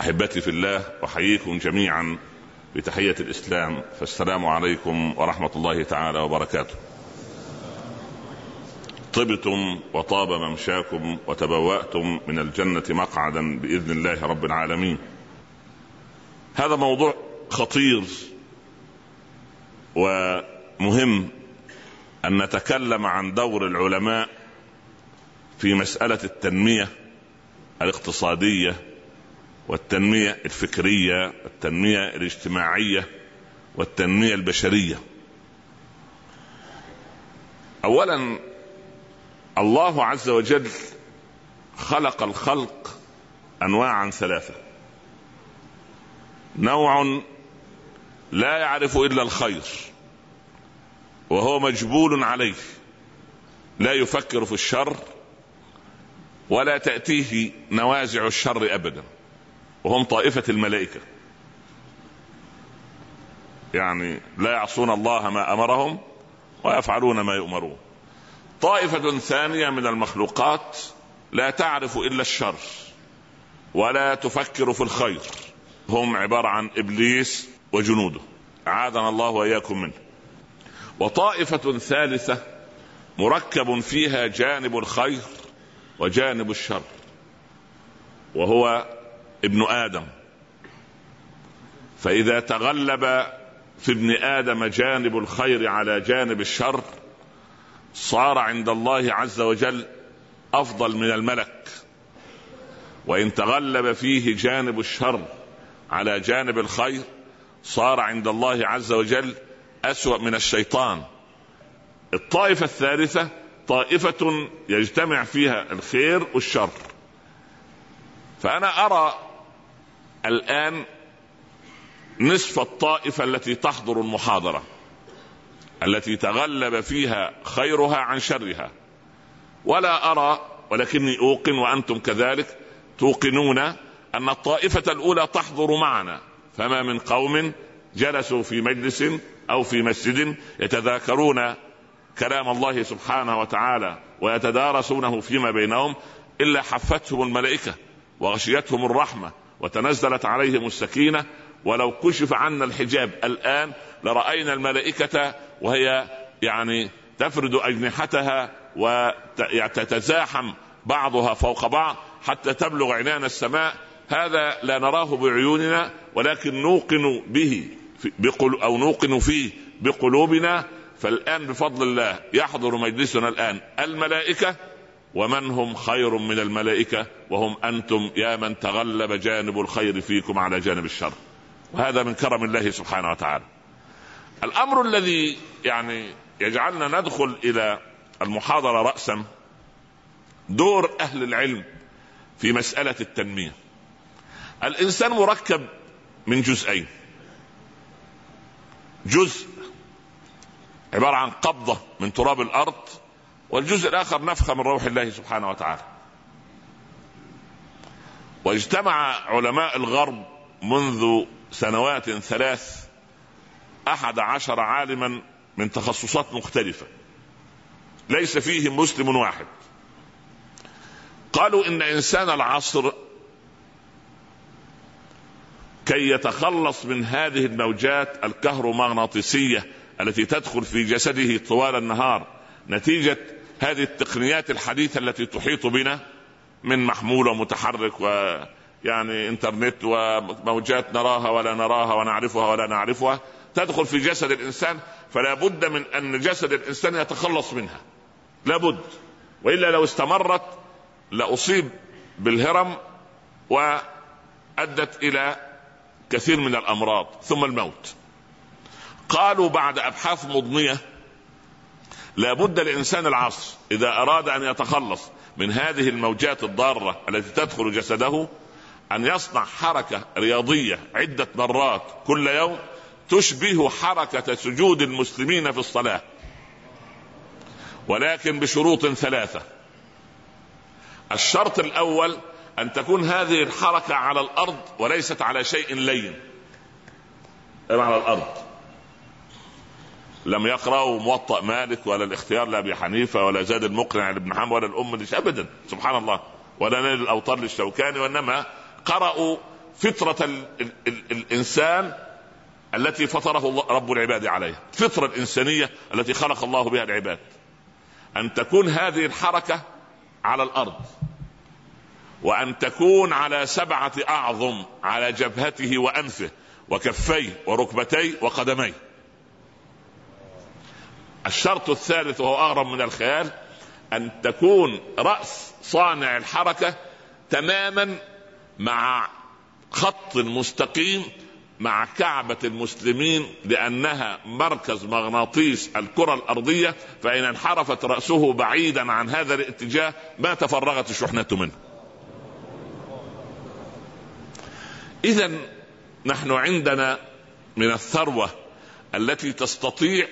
أحبتي في الله أحييكم جميعا بتحية الإسلام فالسلام عليكم ورحمة الله تعالى وبركاته. طبتم وطاب ممشاكم وتبوأتم من الجنة مقعدا بإذن الله رب العالمين. هذا موضوع خطير ومهم أن نتكلم عن دور العلماء في مسألة التنمية الاقتصادية والتنمية الفكرية والتنميه الاجتماعية والتنمية البشرية. اولا الله عز وجل خلق الخلق انواعا ثلاثة. نوع لا يعرف إلا الخير وهو مجبول عليه. لا يفكر في الشر ولا تأتيه نوازع الشر ابدا. وهم طائفة الملائكة. يعني لا يعصون الله ما أمرهم ويفعلون ما يؤمرون. طائفة ثانية من المخلوقات لا تعرف إلا الشر ولا تفكر في الخير. هم عبارة عن إبليس وجنوده. اعاذنا الله وإياكم منه. وطائفة ثالثة مركب فيها جانب الخير وجانب الشر. وهو ابن آدم. فإذا تغلب في ابن آدم جانب الخير على جانب الشر صار عند الله عز وجل أفضل من الملك. وإن تغلب فيه جانب الشر على جانب الخير صار عند الله عز وجل أسوأ من الشيطان. الطائفة الثالثة طائفة يجتمع فيها الخير والشر. فأنا أرى الآن نصف الطائفة التي تحضر المحاضرة التي تغلب فيها خيرها عن شرها. ولا أرى ولكني أوقن وأنتم كذلك توقنون أن الطائفة الأولى تحضر معنا. فما من قوم جلسوا في مجلس أو في مسجد يتذاكرون كلام الله سبحانه وتعالى ويتدارسونه فيما بينهم إلا حفتهم الملائكة وغشيتهم الرحمة. وتنزلت عليهم السكينة ولو كشف عنا الحجاب الآن لرأينا الملائكة وهي يعني تفرد أجنحتها وتتزاحم بعضها فوق بعض حتى تبلغ عنان السماء. هذا لا نراه بعيوننا ولكن نوقن به أو نوقن فيه بقلوبنا. فالآن بفضل الله يحضر مجلسنا الآن الملائكة ومن هم خير من الملائكة وهم أنتم يا من تغلب جانب الخير فيكم على جانب الشر. وهذا من كرم الله سبحانه وتعالى. الأمر الذي يعني يجعلنا ندخل إلى المحاضرة راسا دور أهل العلم في مسألة التنمية. الإنسان مركب من جزئين. جزء عبارة عن قبضة من تراب الأرض والجزء الآخر نفخة من روح الله سبحانه وتعالى. واجتمع علماء الغرب منذ سنوات ثلاث أحد عشر عالما من تخصصات مختلفة. ليس فيهم مسلم واحد. قالوا إن إنسان العصر كي يتخلص من هذه الموجات الكهرومغناطيسية التي تدخل في جسده طوال النهار نتيجة هذه التقنيات الحديثة التي تحيط بنا من محمول ومتحرك ويعني انترنت وموجات نراها ولا نراها ونعرفها ولا نعرفها تدخل في جسد الإنسان فلا بد من أن جسد الإنسان يتخلص منها. لابد وإلا لو استمرت لأصيب بالهرم وأدت إلى كثير من الأمراض ثم الموت. قالوا بعد أبحاث مضنية لابد لانسان العصر إذا أراد أن يتخلص من هذه الموجات الضارة التي تدخل جسده أن يصنع حركة رياضية عدة مرات كل يوم تشبه حركة سجود المسلمين في الصلاة ولكن بشروط ثلاثة. الشرط الأول أن تكون هذه الحركة على الأرض وليست على شيء لين. على الأرض؟ لم يقرأوا موطأ مالك ولا الاختيار لأبي حنيفة ولا زاد المقنع لابن حنبل ولا الأم أبدا. سبحان الله. ولا نيل الأوطار للشوكاني وإنما قرأوا فطرة ال ال ال الإنسان التي فطره الله رب العباد عليها. الفطرة الإنسانية التي خلق الله بها العباد. أن تكون هذه الحركة على الأرض. وأن تكون على سبعة أعظم على جبهته وأنفه وكفيه وركبتيه وقدميه. الشرط الثالث وهو أغرب من الخيال أن تكون رأس صانع الحركة تماما مع خط مستقيم مع كعبة المسلمين لأنها مركز مغناطيس الكرة الأرضية فإن انحرفت رأسه بعيدا عن هذا الاتجاه ما تفرغت الشحنة منه. إذا نحن عندنا من الثروة التي تستطيع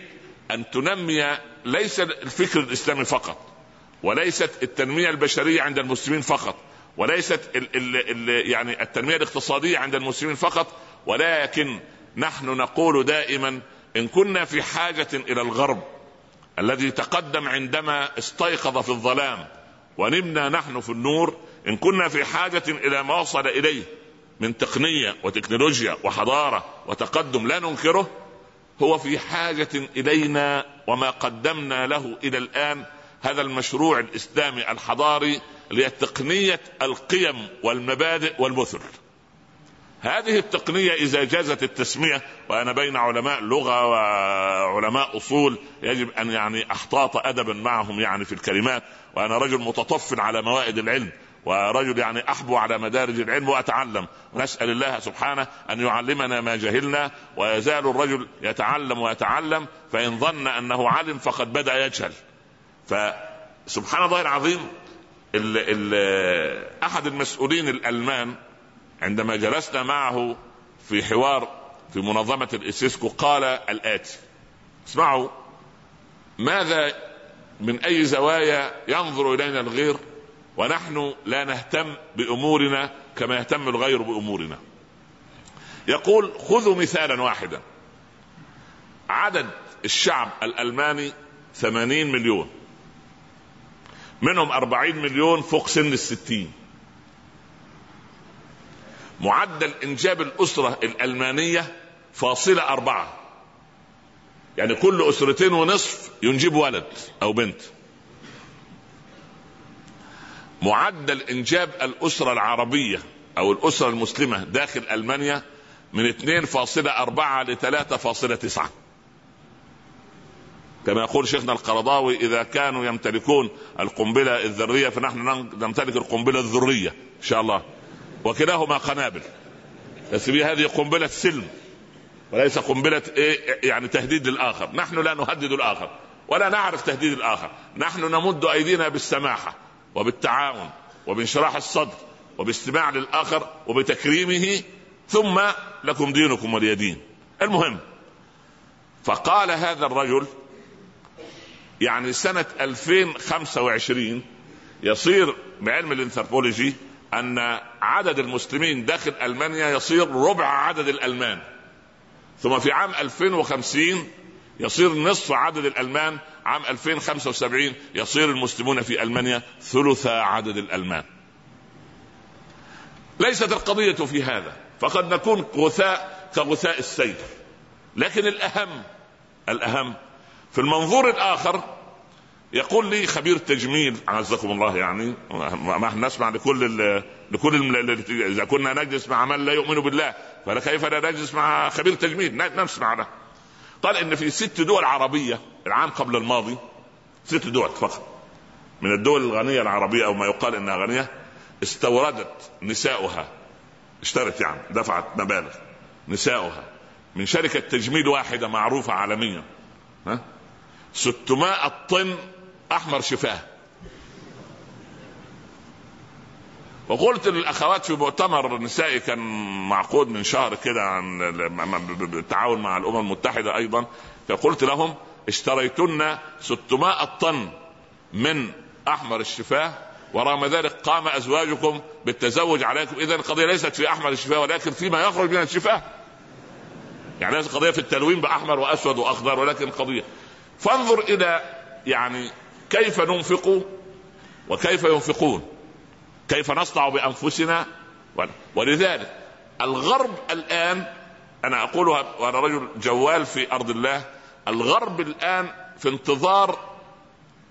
أن تنمي ليس الفكر الإسلامي فقط وليست التنمية البشرية عند المسلمين فقط وليست ال ال ال يعني التنمية الاقتصادية عند المسلمين فقط ولكن نحن نقول دائما إن كنا في حاجة إلى الغرب الذي تقدم عندما استيقظ في الظلام ونمنا نحن في النور إن كنا في حاجة إلى ما وصل إليه من تقنية وتكنولوجيا وحضارة وتقدم لا ننكره هو في حاجة إلينا وما قدمنا له إلى الآن هذا المشروع الإسلامي الحضاري لتقنية القيم والمبادئ والمثل هذه التقنية إذا جازت التسمية وأنا بين علماء لغة وعلماء أصول يجب أن يعني أحتاط أدبا معهم يعني في الكلمات وأنا رجل متطفل على موائد العلم. ورجل يعني أحبو على مدارج العلم وأتعلم. نسأل الله سبحانه أن يعلمنا ما جهلنا ويزال الرجل يتعلم ويتعلم فإن ظن أنه علم فقد بدأ يجهل. فسبحان الله العظيم ال ال أحد المسؤولين الألمان عندما جلسنا معه في حوار في منظمة الإسيسكو قال الآتي. اسمعوا ماذا من أي زوايا ينظر إلينا الغير؟ ونحن لا نهتم بأمورنا كما يهتم الغير بأمورنا. يقول خذوا مثالا واحدا. عدد الشعب الألماني ثمانين مليون. منهم أربعين مليون فوق سن الستين. معدل إنجاب الأسرة الألمانية فاصلة أربعة. يعني كل أسرتين ونصف ينجب ولد أو بنت. معدل انجاب الأسرة العربية أو الأسرة المسلمة داخل ألمانيا من 2.4 ل 3.9 كما يقول شيخنا القرضاوي إذا كانوا يمتلكون القنبلة الذرية فنحن نمتلك القنبلة الذرية إن شاء الله. وكلاهما قنابل. بس هذه قنبلة سلم وليس قنبلة إيه يعني تهديد للآخر. نحن لا نهدد الآخر ولا نعرف تهديد الآخر. نحن نمد أيدينا بالسماحة. وبالتعاون وبانشراح الصدر وباستماع للآخر وبتكريمه ثم لكم دينكم ولي دين. المهم فقال هذا الرجل يعني سنة 2025 يصير بعلم الانثروبولوجي أن عدد المسلمين داخل ألمانيا يصير ربع عدد الألمان. ثم في عام 2050 يصير نصف عدد الألمان عام 2075 يصير المسلمون في ألمانيا ثلث عدد الألمان. ليست القضية في هذا فقد نكون غثاء كغثاء السيل لكن الأهم الأهم في المنظور الآخر يقول لي خبير تجميل عزكم الله يعني ما إحنا نسمع لكل لكل إذا كنا نجلس مع من لا يؤمن بالله فكيف لا نجلس مع خبير تجميل؟ نسمع له. قال إن في ست دول عربية العام قبل الماضي ست دول فقط. من الدول الغنية العربية أو ما يقال إنها غنية استوردت نساؤها. اشترت يعني دفعت مبالغ. نساؤها. من شركة تجميل واحدة معروفة عالميا. ها؟ 600 طن أحمر شفاه. وقلت للأخوات في مؤتمر نسائي كان معقود من شهر كده عن بالتعاون مع الأمم المتحدة أيضا فقلت لهم اشتريتن 600 طن من أحمر الشفاه ورغم ذلك قام أزواجكم بالتزوج عليكم. اذا القضية ليست في أحمر الشفاه ولكن فيما يخرج من الشفاه. يعني ليست قضية في التلوين بأحمر وأسود وأخضر ولكن قضية. فانظر إلى يعني كيف ننفق وكيف ينفقون. كيف نصنع بأنفسنا؟ ولذلك الغرب الآن أنا أقولها وأنا رجل جوال في أرض الله الغرب الآن في انتظار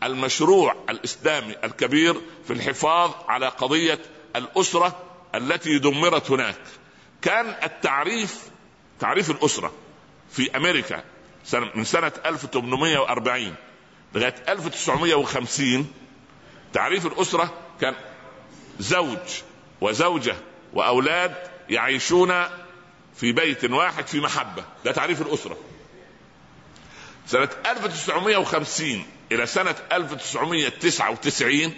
المشروع الإسلامي الكبير في الحفاظ على قضية الأسرة التي دمرت هناك. كان التعريف تعريف الأسرة في أمريكا من سنة 1840 لغاية 1950 تعريف الأسرة كان زوج وزوجة وأولاد يعيشون في بيت واحد في محبة. ده تعريف الأسرة. سنة 1950 إلى سنة 1999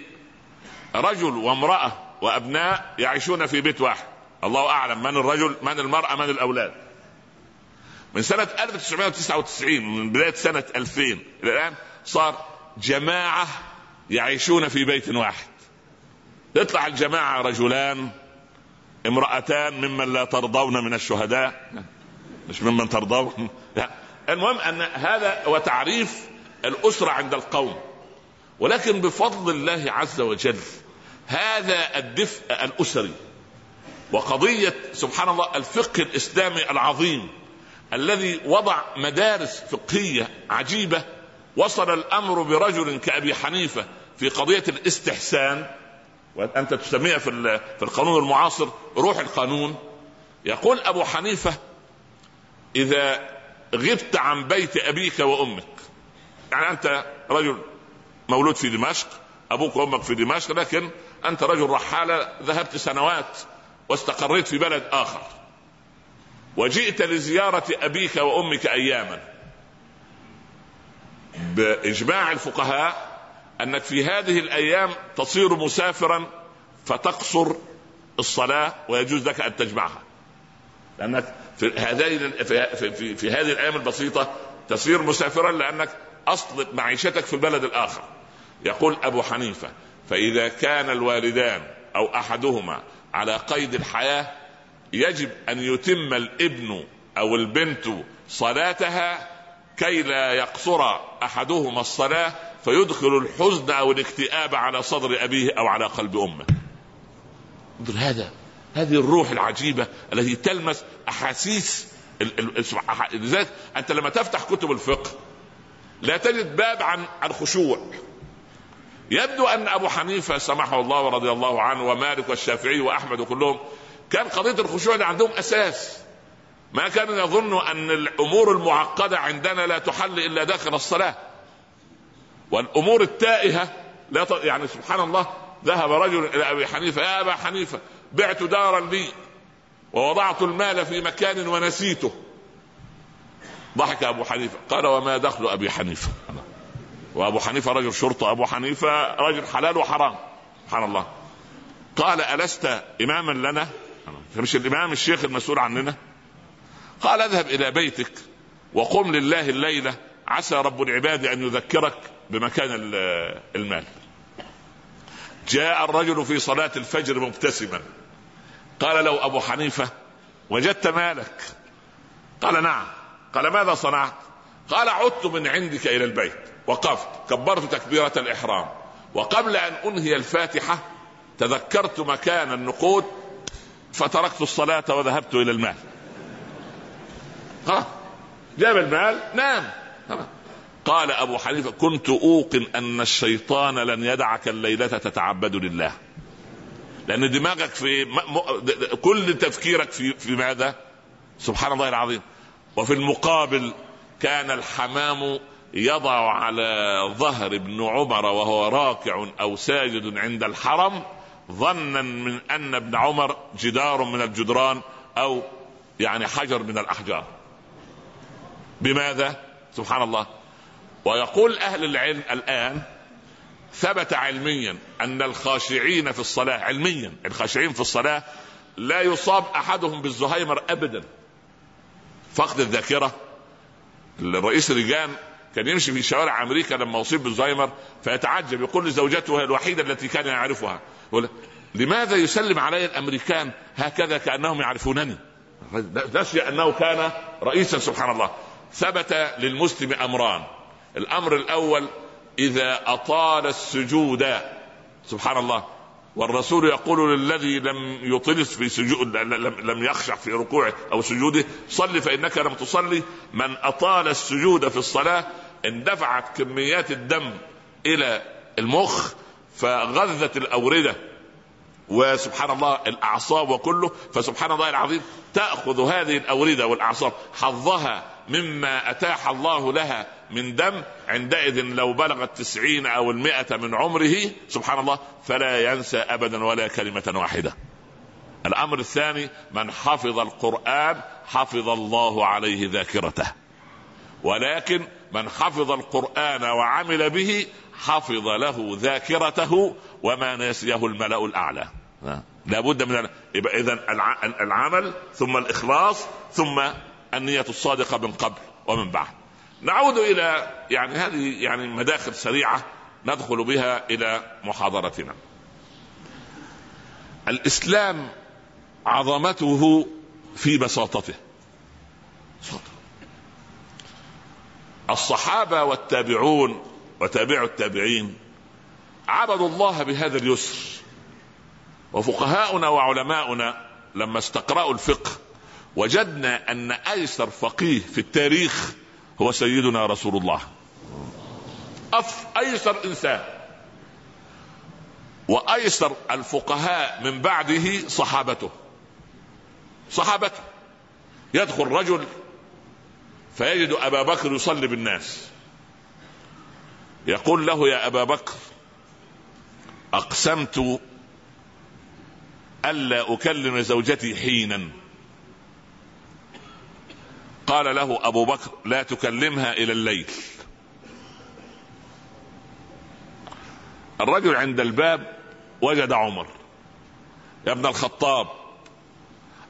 رجل وامرأة وأبناء يعيشون في بيت واحد. الله أعلم من الرجل من المرأة من الأولاد. من سنة 1999 من بداية سنة 2000 إلى الآن صار جماعة يعيشون في بيت واحد. يطلع الجماعة رجلان امرأتان ممن لا ترضون من الشهداء. مش ممن ترضون. المهم أن هذا هو تعريف الأسرة عند القوم. ولكن بفضل الله عز وجل هذا الدفء الأسري وقضية سبحان الله الفقه الإسلامي العظيم الذي وضع مدارس فقهية عجيبة وصل الأمر برجل كأبي حنيفة في قضية الاستحسان. وأنت تسميها في في القانون المعاصر روح القانون. يقول أبو حنيفة إذا غبت عن بيت أبيك وأمك يعني أنت رجل مولود في دمشق أبوك وأمك في دمشق لكن أنت رجل رحالة ذهبت سنوات واستقريت في بلد آخر. وجئت لزيارة أبيك وأمك اياما. بإجماع الفقهاء أنك في هذه الأيام تصير مسافرا فتقصر الصلاة ويجوز لك أن تجمعها. لأنك في هذه في, في, في هذه الأيام البسيطة تصير مسافرا لأنك اصل معيشتك في البلد الآخر. يقول أبو حنيفة فإذا كان الوالدان أو أحدهما على قيد الحياة يجب أن يتم الابن أو البنت صلاتها كي لا يقصر أحدهما الصلاة فيدخل الحزن أو الاكتئاب على صدر أبيه أو على قلب أمه. انظر هذا هذه الروح العجيبة التي تلمس أحاسيس لذلك أنت لما تفتح كتب الفقه لا تجد باب عن الخشوع يبدو أن أبو حنيفة سمحه الله ورضي الله عنه ومالك والشافعي وأحمد وكلهم كان قضية الخشوع عندهم أساس. ما كانوا يظنوا أن الأمور المعقدة عندنا لا تحل إلا داخل الصلاة. والأمور التائهة لا ت... يعني سبحان الله ذهب رجل إلى أبي حنيفة يا أبا حنيفة بعت دارا لي ووضعت المال في مكان ونسيته. ضحك أبو حنيفة قال وما دخل أبي حنيفة؟ وأبو حنيفة رجل شرطة أبو حنيفة رجل حلال وحرام. سبحان الله. قال ألست إماما لنا؟ مش الإمام الشيخ المسؤول عننا. قال اذهب إلى بيتك وقم لله الليلة. عسى رب العباد أن يذكرك بمكان المال. جاء الرجل في صلاة الفجر مبتسما. قال له أبو حنيفة وجدت مالك. قال نعم. قال ماذا صنعت؟ قال عدت من عندك إلى البيت. وقفت. كبرت تكبيرة الإحرام. وقبل أن أنهي الفاتحة تذكرت مكان النقود فتركت الصلاة وذهبت إلى المال. ها جاب المال نام. قال أبو حنيفة كنت أوقن أن الشيطان لن يدعك الليلة تتعبد لله. لأن دماغك في م... كل تفكيرك في في ماذا؟ سبحان الله العظيم. وفي المقابل كان الحمام يضع على ظهر ابن عمر وهو راكع أو ساجد عند الحرم ظنا من أن ابن عمر جدار من الجدران أو يعني حجر من الأحجار. بماذا؟ سبحان الله. ويقول أهل العلم الآن ثبت علميا أن الخاشعين في الصلاة علميا الخاشعين في الصلاة لا يصاب أحدهم بالزهايمر ابدا. فقد الذاكرة الرئيس ريجان كان يمشي في شوارع أمريكا لما أصيب بالزهايمر فيتعجب يقول لزوجته الوحيدة التي كان يعرفها. يقول لماذا يسلم علي الأمريكان هكذا كأنهم يعرفونني؟ نسي أنه كان رئيسا سبحان الله. ثبت للمسلم أمران. الأمر الأول إذا أطال السجود سبحان الله والرسول يقول للذي لم يطلس في سجود لم يخشع في ركوعه أو سجوده صل فإنك لم تصلي. من أطال السجود في الصلاة اندفعت كميات الدم إلى المخ فغذت الأوردة وسبحان الله الأعصاب وكله فسبحان الله العظيم تأخذ هذه الأوردة والأعصاب حظها مما أتاح الله لها من دم عندئذ لو بلغ التسعين أو المائة من عمره سبحان الله فلا ينسى ابدا ولا كلمة واحدة. الأمر الثاني من حفظ القرآن حفظ الله عليه ذاكرته. ولكن من حفظ القرآن وعمل به حفظ له ذاكرته وما نسيه الملأ الأعلى. لابد من إذا العمل ثم الإخلاص ثم النية الصادقة من قبل ومن بعد. نعود إلى يعني هذه يعني مداخل سريعة ندخل بها إلى محاضرتنا. الإسلام عظمته في بساطته. الصحابة والتابعون وتابعوا التابعين عبدوا الله بهذا اليسر. وفقهاؤنا وعلماؤنا لما استقرأوا الفقه وجدنا أن أيسر فقيه في التاريخ هو سيدنا رسول الله. أف أيسر إنسان. وأيسر الفقهاء من بعده صحابته. صحابته. يدخل رجل فيجد أبا بكر يصلي بالناس. يقول له يا أبا بكر أقسمت ألا أكلم زوجتي حينا. قال له أبو بكر لا تكلمها إلى الليل. الرجل عند الباب وجد عمر يا ابن الخطاب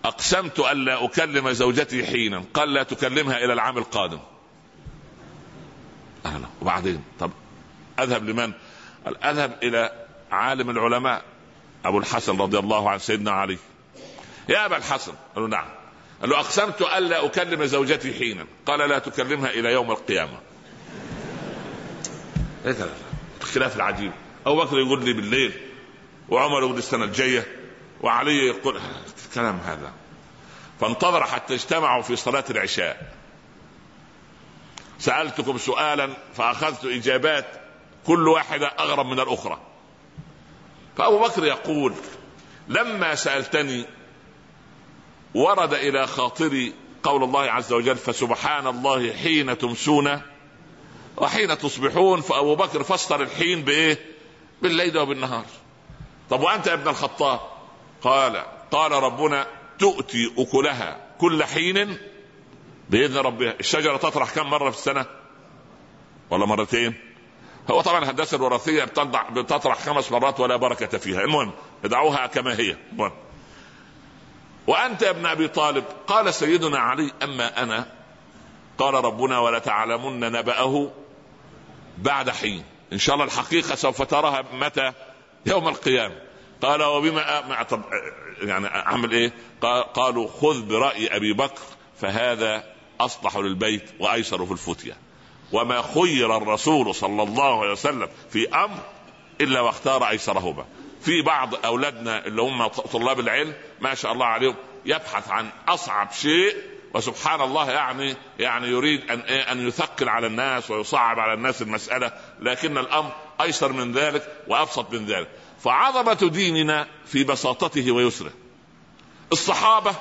أقسمت ألا أكلم زوجتي حينا. قال لا تكلمها إلى العام القادم. أهلا. وبعدين؟ طب أذهب لمن؟ قال أذهب إلى عالم العلماء أبو الحسن رضي الله عن سيدنا علي. يا أبا الحسن. قال نعم. قال له أقسمت ألا أكلم زوجتي حينا. قال لا تكلمها إلى يوم القيامة. إيه الخلاف العجيب. أبو بكر يقول لي بالليل وعمر يقول السنة الجاية وعلي يقول كلام هذا. فانتظر حتى اجتمعوا في صلاة العشاء. سألتكم سؤالا فأخذت إجابات كل واحدة أغرب من الأخرى. فأبو بكر يقول لما سألتني ورد إلى خاطري قول الله عز وجل فسبحان الله حين تمسون وحين تصبحون فأبو بكر فسر الحين بإيه؟ بالليل وبالنهار. طب وأنت يا ابن الخطاب؟ قال قال ربنا تؤتي أكلها كل حين بإذن ربها الشجرة تطرح كم مرة في السنة؟ ولا مرتين؟ هو طبعا الهندسة الوراثية بتطرح خمس مرات ولا بركة فيها. المهم ادعوها كما هي. المهم وأنت يا ابن أبي طالب قال سيدنا علي أما أنا قال ربنا ولتعلمن نبأه بعد حين إن شاء الله الحقيقة سوف تراها متى يوم القيامة قال وبما طب يعني أعمل إيه؟ قالوا خذ برأي أبي بكر فهذا أصلح للبيت وأيسر في الفتية. وما خير الرسول صلى الله عليه وسلم في أمر إلا واختار أيسرهما. في بعض أولادنا اللي هم طلاب العلم ما شاء الله عليهم يبحث عن أصعب شيء وسبحان الله يعني يعني يريد أن إيه أن يثقل على الناس ويصعب على الناس المسألة لكن الأمر أيسر من ذلك وأبسط من ذلك. فعظمة ديننا في بساطته ويسره. الصحابة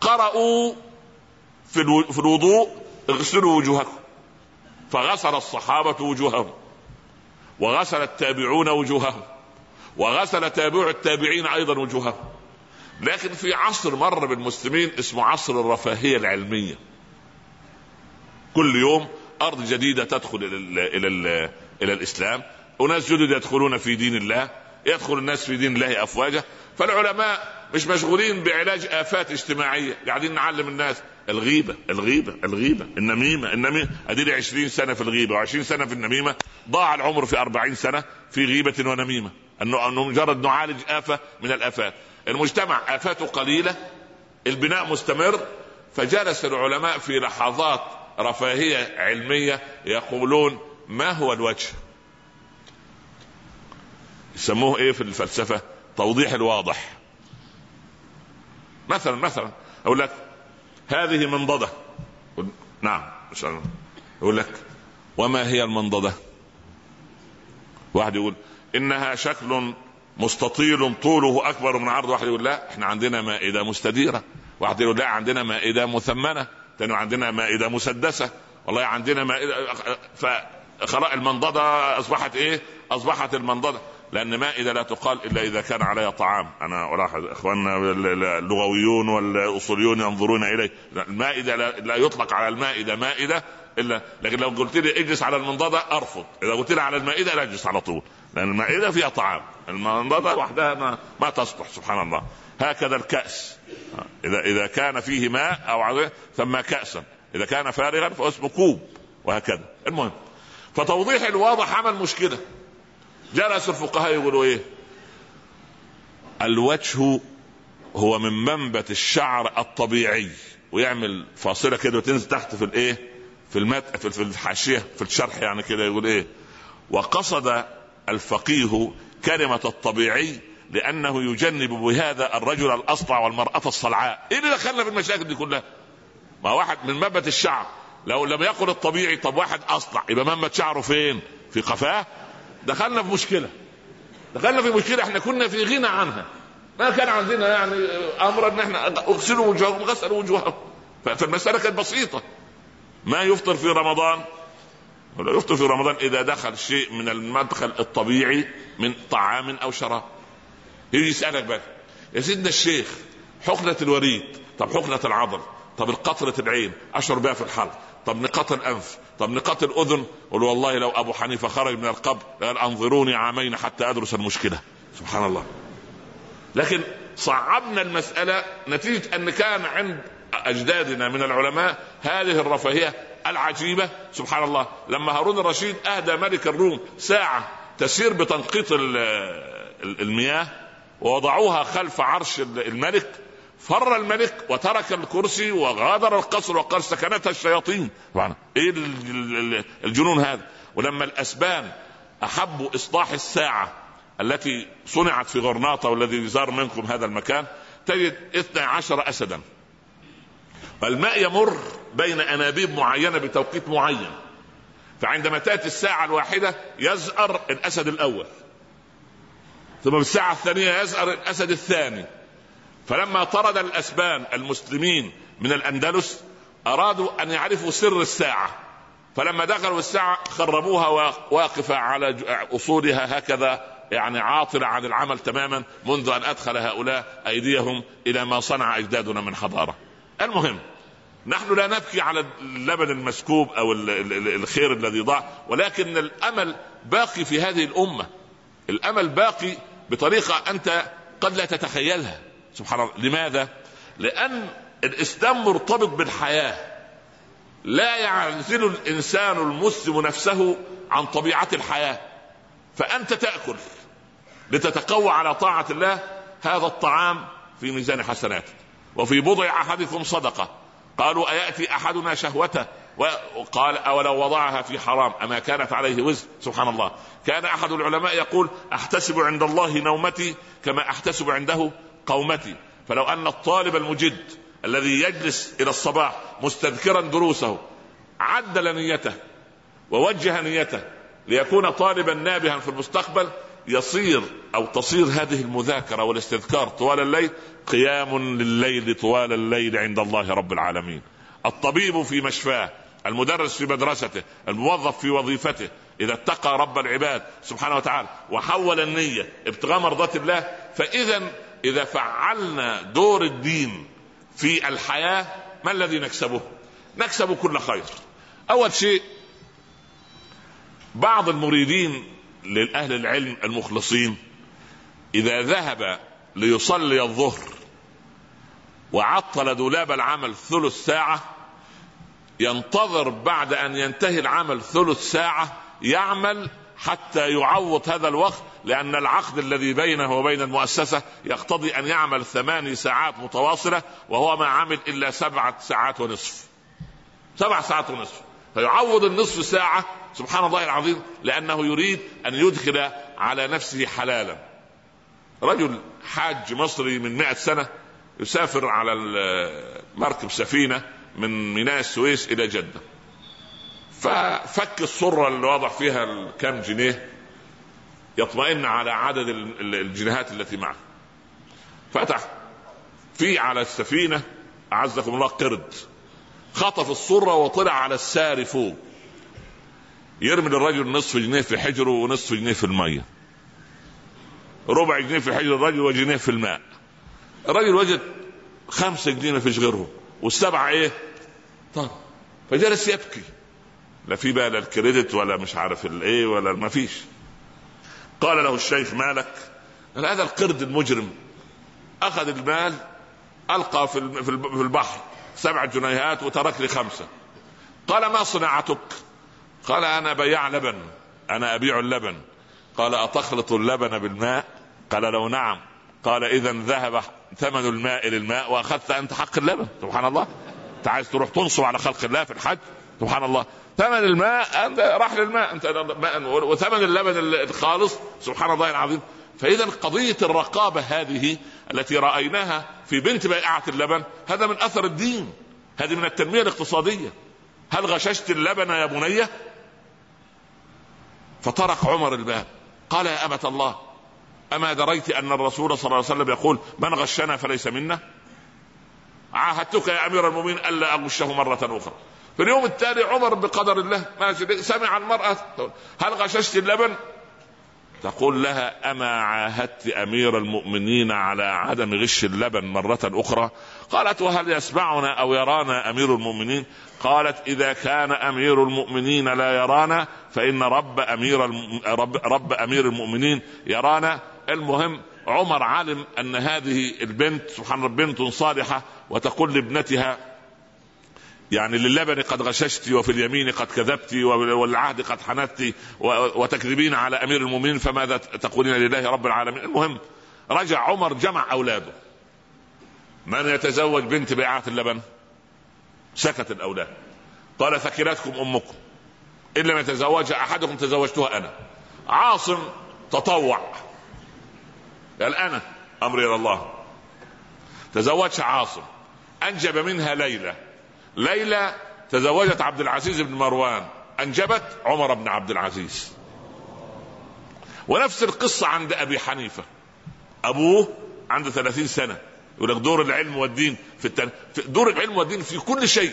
قرأوا في الوضوء اغسلوا وجوهكم. فغسل الصحابة وجوههم وغسل التابعون وجوههم. وغسل تابع التابعين أيضا وجوههم لكن في عصر مر بالمسلمين اسمه عصر الرفاهية العلمية. كل يوم أرض جديدة تدخل إلى, إلى, إلى, إلى الإسلام. أناس جدد يدخلون في دين الله. يدخل الناس في دين الله افواجا فالعلماء مش مشغولين بعلاج آفات اجتماعية. قاعدين نعلم الناس الغيبة الغيبة الغيبة. النميمة النميمة. أدي 20 سنة في الغيبة و20 سنة في النميمة. ضاع العمر في 40 سنة في غيبة ونميمة. انه مجرد نعالج آفة من الآفات. المجتمع آفاته قليلة البناء مستمر فجلس العلماء في لحظات رفاهية علمية يقولون ما هو الوجه؟ يسموه إيه في الفلسفة؟ توضيح الواضح. مثلا مثلا أقول لك هذه منضدة. نعم يقول لك وما هي المنضدة؟ واحد يقول إنها شكل مستطيل طوله أكبر من عرض واحد يقول لا إحنا عندنا مائدة مستديرة. واحد يقول لا عندنا مائدة مثمنة. ثاني عندنا مائدة مسدسة. والله عندنا مائدة فخلاص المنضدة أصبحت إيه؟ أصبحت المنضدة. لأن مائدة لا تقال إلا إذا كان عليها طعام. أنا ألاحظ إخواننا اللغويون والأصوليون ينظرون إليه. المائدة لا يطلق على المائدة مائدة إلا لكن لو قلت لي اجلس على المنضدة أرفض. إذا قلت لي على المائدة لا اجلس على طول. لأن المائده فيها طعام. المنضده وحدها ما, ما تصلح سبحان الله. هكذا الكأس. إذا إذا كان فيه ماء أو ثم كاسا. إذا كان فارغا فاسمه كوب وهكذا. المهم فتوضيح الواضح عمل مشكلة. جلس الفقهاء يقولوا إيه؟ الوجه هو من منبت الشعر الطبيعي. ويعمل فاصلة كده وتنزل تحت في الإيه؟ في المت في الحاشية في الشرح يعني كده يقول إيه؟ وقصد الفقيه كلمة الطبيعي لأنه يجنب بهذا الرجل الاصلع والمرأة الصلعاء. إيه اللي دخلنا في المشاكل دي كلها؟ ما واحد من منبت الشعر. لو لم يقل الطبيعي طب واحد اصلع يبقى منبت شعره فين؟ في قفاه دخلنا في مشكلة. دخلنا في مشكلة إحنا كنا في غنى عنها. ما كان عندنا يعني أمر إن إحنا أغسلوا وجوههم غسلوا وجوههم. فالمسألة كانت بسيطة. ما يفطر في رمضان ولا يفطر في رمضان إذا دخل شيء من المدخل الطبيعي من طعام أو شراب. يجي يسألك بقى يا سيدنا الشيخ حقنة الوريد طب حقنة العضل طب القطرة العين أشعر بها في الحلق طب نقاط الأنف طب نقاط الأذن؟ قل والله لو أبو حنيفة خرج من القبر قال أنظروني عامين حتى أدرس المشكلة. سبحان الله. لكن صعبنا المسألة نتيجة أن كان عند أجدادنا من العلماء هذه الرفاهية العجيبة. سبحان الله. لما هارون الرشيد أهدى ملك الروم ساعة تسير بتنقيط المياه ووضعوها خلف عرش الملك فر الملك وترك الكرسي وغادر القصر وقال سكنتها الشياطين. طبعا. إيه الجنون هذا؟ ولما الأسبان أحبوا إصلاح الساعة التي صنعت في غرناطة والذي زار منكم هذا المكان تجد اثنى عشر اسدا. فالماء يمر بين أنابيب معينة بتوقيت معين. فعندما تأتي الساعة الواحدة يزأر الأسد الأول. ثم بالساعة الثانية يزأر الأسد الثاني. فلما طرد الأسبان المسلمين من الأندلس أرادوا أن يعرفوا سر الساعة. فلما دخلوا الساعة خربوها واقفة على أصولها هكذا يعني عاطلة عن العمل تماما منذ أن أدخل هؤلاء أيديهم إلى ما صنع إجدادنا من حضارة. المهم نحن لا نبكي على اللبن المسكوب أو الخير الذي ضاع ولكن الأمل باقي في هذه الأمة. الأمل باقي بطريقة أنت قد لا تتخيلها. سبحان الله. لماذا؟ لأن الإسلام مرتبط بالحياة. لا يعزل الإنسان المسلم نفسه عن طبيعة الحياة. فأنت تأكل لتتقوى على طاعة الله هذا الطعام في ميزان حسناتك. وفي بضع أحدكم صدقة. قالوا أيأتي أحدنا شهوته؟ وقال أولو وضعها في حرام أما كانت عليه وزر سبحان الله. كان أحد العلماء يقول أحتسب عند الله نومتي كما أحتسب عنده قومتي. فلو أن الطالب المجد الذي يجلس إلى الصباح مستذكرا دروسه عدل نيته ووجه نيته ليكون طالبا نابها في المستقبل يصير أو تصير هذه المذاكرة والاستذكار طوال الليل قيام لليل طوال الليل عند الله رب العالمين. الطبيب في مشفاه، المدرس في مدرسته، الموظف في وظيفته، إذا اتقى رب العباد سبحانه وتعالى وحول النية ابتغاء مرضات الله فإذا إذا فعلنا دور الدين في الحياة ما الذي نكسبه؟ نكسب كل خير. أول شيء بعض المريدين للأهل العلم المخلصين. إذا ذهب ليصلي الظهر وعطل دولاب العمل ثلث ساعة ينتظر بعد أن ينتهي العمل ثلث ساعة يعمل حتى يعوض هذا الوقت لأن العقد الذي بينه وبين المؤسسة يقتضي أن يعمل ثماني ساعات متواصلة وهو ما عمل إلا سبعة ساعات ونصف. سبع ساعات ونصف. فيعوض النصف ساعة سبحان الله العظيم لأنه يريد أن يدخل على نفسه حلالا. رجل حاج مصري من مئة سنة يسافر على مركب سفينة من ميناء السويس إلى جدة. ففك الصرة اللي وضع فيها كم جنيه يطمئن على عدد الجنيهات التي معه. فتح في على السفينة أعزكم الله قرد. خطف الصرة وطلع على السار فوق. يرمي للرجل نصف جنيه في حجره ونصف جنيه في المية. ربع جنيه في حجر الرجل وجنيه في الماء. الرجل وجد خمسة جنيه ما فيش غيرهم. والسبعة إيه؟ طب فجلس يبكي. لا في بقى لا الكريدت ولا مش عارف الايه ولا ما فيش. قال له الشيخ مالك هذا القرد المجرم أخذ المال ألقى في البحر. سبع جنيهات وترك لي خمسة. قال ما صناعتك قال أنا بياع لبن أنا أبيع اللبن. قال أتخلط اللبن بالماء؟ قال له نعم. قال اذا ذهب ثمن الماء للماء وأخذت أنت حق اللبن. سبحان الله. أنت عايز تروح تنصب على خلق الله في الحج؟ سبحان الله. ثمن الماء أنت راح للماء. انت وثمن اللبن الخالص. سبحان الله العظيم. فإذا قضية الرقابة هذه التي رأيناها في بنت بائعة اللبن هذا من أثر الدين هذه من التنمية الاقتصادية. هل غششت اللبن يا بنيه فطرق عمر الباب. قال يا أمة الله أما دريت أن الرسول صلى الله عليه وسلم يقول من غشنا فليس منا عاهدتك يا أمير المؤمنين ألا أغشه مرة أخرى. في اليوم التالي عمر بقدر الله ماشي سمع المرأة هل غششت اللبن؟ تقول لها أما عاهدت أمير المؤمنين على عدم غش اللبن مرة أخرى؟ قالت وهل يسمعنا أو يرانا أمير المؤمنين؟ قالت إذا كان أمير المؤمنين لا يرانا فإن رب أمير رب, رب أمير المؤمنين يرانا. المهم عمر علم أن هذه البنت سبحان بنت صالحة وتقول لابنتها يعني للبن قد غششت وفي اليمين قد كذبت والعهد قد حنثت وتكذبين على أمير المؤمنين فماذا تقولين لله رب العالمين؟ المهم رجع عمر جمع أولاده. من يتزوج بنت بيعة اللبن؟ سكت الأولاد. قال ثكلتكم أمكم. إن لم يتزوجها أحدكم تزوجتها أنا. عاصم تطوع. قال أنا أمري إلى الله. تزوجها عاصم. أنجب منها ليلى. ليلى تزوجت عبد العزيز بن مروان. أنجبت عمر بن عبد العزيز. ونفس القصة عند أبي حنيفة. أبوه عنده ثلاثين سنة. يقول لك دور العلم والدين في, التن... في دور العلم والدين في كل شيء.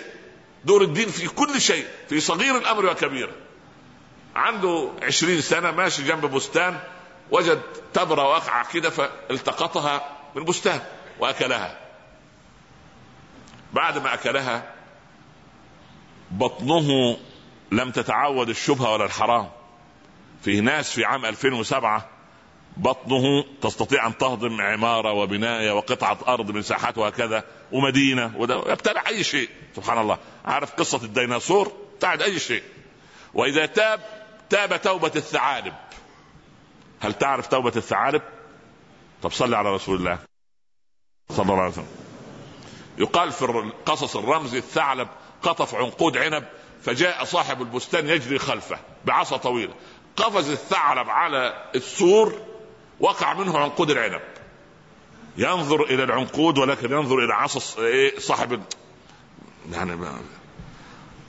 دور الدين في كل شيء. في صغير الأمر وكبير. عنده عشرين سنة ماشي جنب بستان وجد تبرة واقعة كده فالتقطها من بستان وأكلها. بعد ما أكلها بطنه لم تتعود الشبهة ولا الحرام. في ناس في عام 2007 بطنه تستطيع أن تهضم عمارة وبنايه وقطعة أرض مساحات وهكذا ومدينة يبتلع أي شيء. سبحان الله. عارف قصة الديناصور؟ تعد أي شيء. وإذا تاب تاب توبة الثعالب. هل تعرف توبة الثعالب؟ طب صلي على رسول الله. صلى الله عليه وسلم. يقال في القصص الرمزي الثعلب قطف عنقود عنب فجاء صاحب البستان يجري خلفه بعصا طويلة. قفز الثعلب على السور وقع منه عنقود العنب. ينظر إلى العنقود ولكن ينظر إلى عصا إيه، صاحب يعني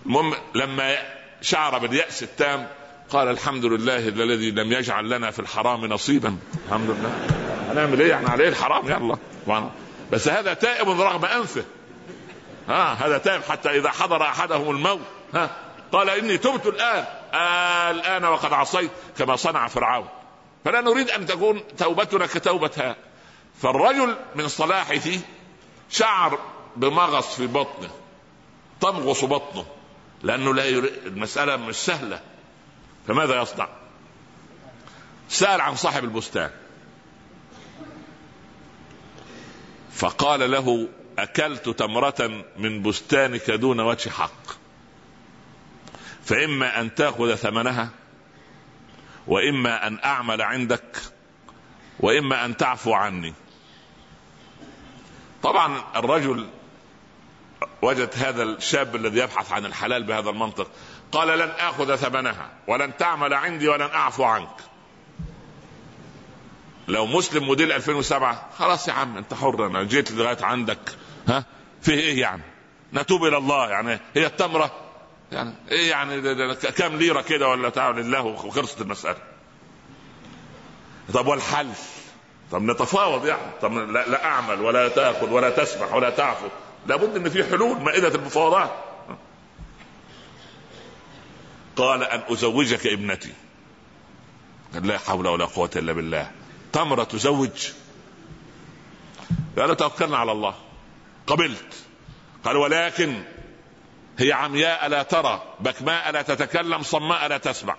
المهم لما شعر باليأس التام قال الحمد لله الذي لم يجعل لنا في الحرام نصيبا. الحمد لله. هنعمل إيه؟ إحنا عليه الحرام يلا. بس هذا تائب رغم أنفه. ها هذا تائب حتى إذا حضر أحدهم الموت. ها قال إني تبت الآن. آه الآن وقد عصيت كما صنع فرعون. فلا نريد أن تكون توبتنا كتوبه هذا فالرجل من صلاحه شعر بمغص في بطنه تمغص بطنه لأنه لا يريد المسألة مش سهلة. فماذا يصنع؟ سأل عن صاحب البستان. فقال له أكلت تمرة من بستانك دون وجه حق. فإما أن تأخذ ثمنها وإما أن أعمل عندك وإما أن تعفو عني. طبعا الرجل وجد هذا الشاب الذي يبحث عن الحلال بهذا المنطق قال لن أخذ ثمنها ولن تعمل عندي ولن أعفو عنك. لو مسلم موديل 2007 خلاص يا عم أنت حر أنا جيت لغاية عندك. ها؟ فيه إيه يعني؟ نتوب إلى الله يعني هي التمرة؟ يعني إيه يعني ده ده كام ليرة كده ولا تعالى لله وخلصت المسألة؟ طب والحل طب نتفاوض يعني. طب لا, لا أعمل ولا تاكل ولا تسمح ولا تعفو. لابد إن في حلول مائدة المفاوضات. قال أن أزوجك ابنتي. قال لا حول ولا قوة إلا بالله. تمرة تزوج. قال توكلنا على الله. قبلت. قال ولكن هي عمياء لا ترى بكماء لا تتكلم صماء لا تسمع.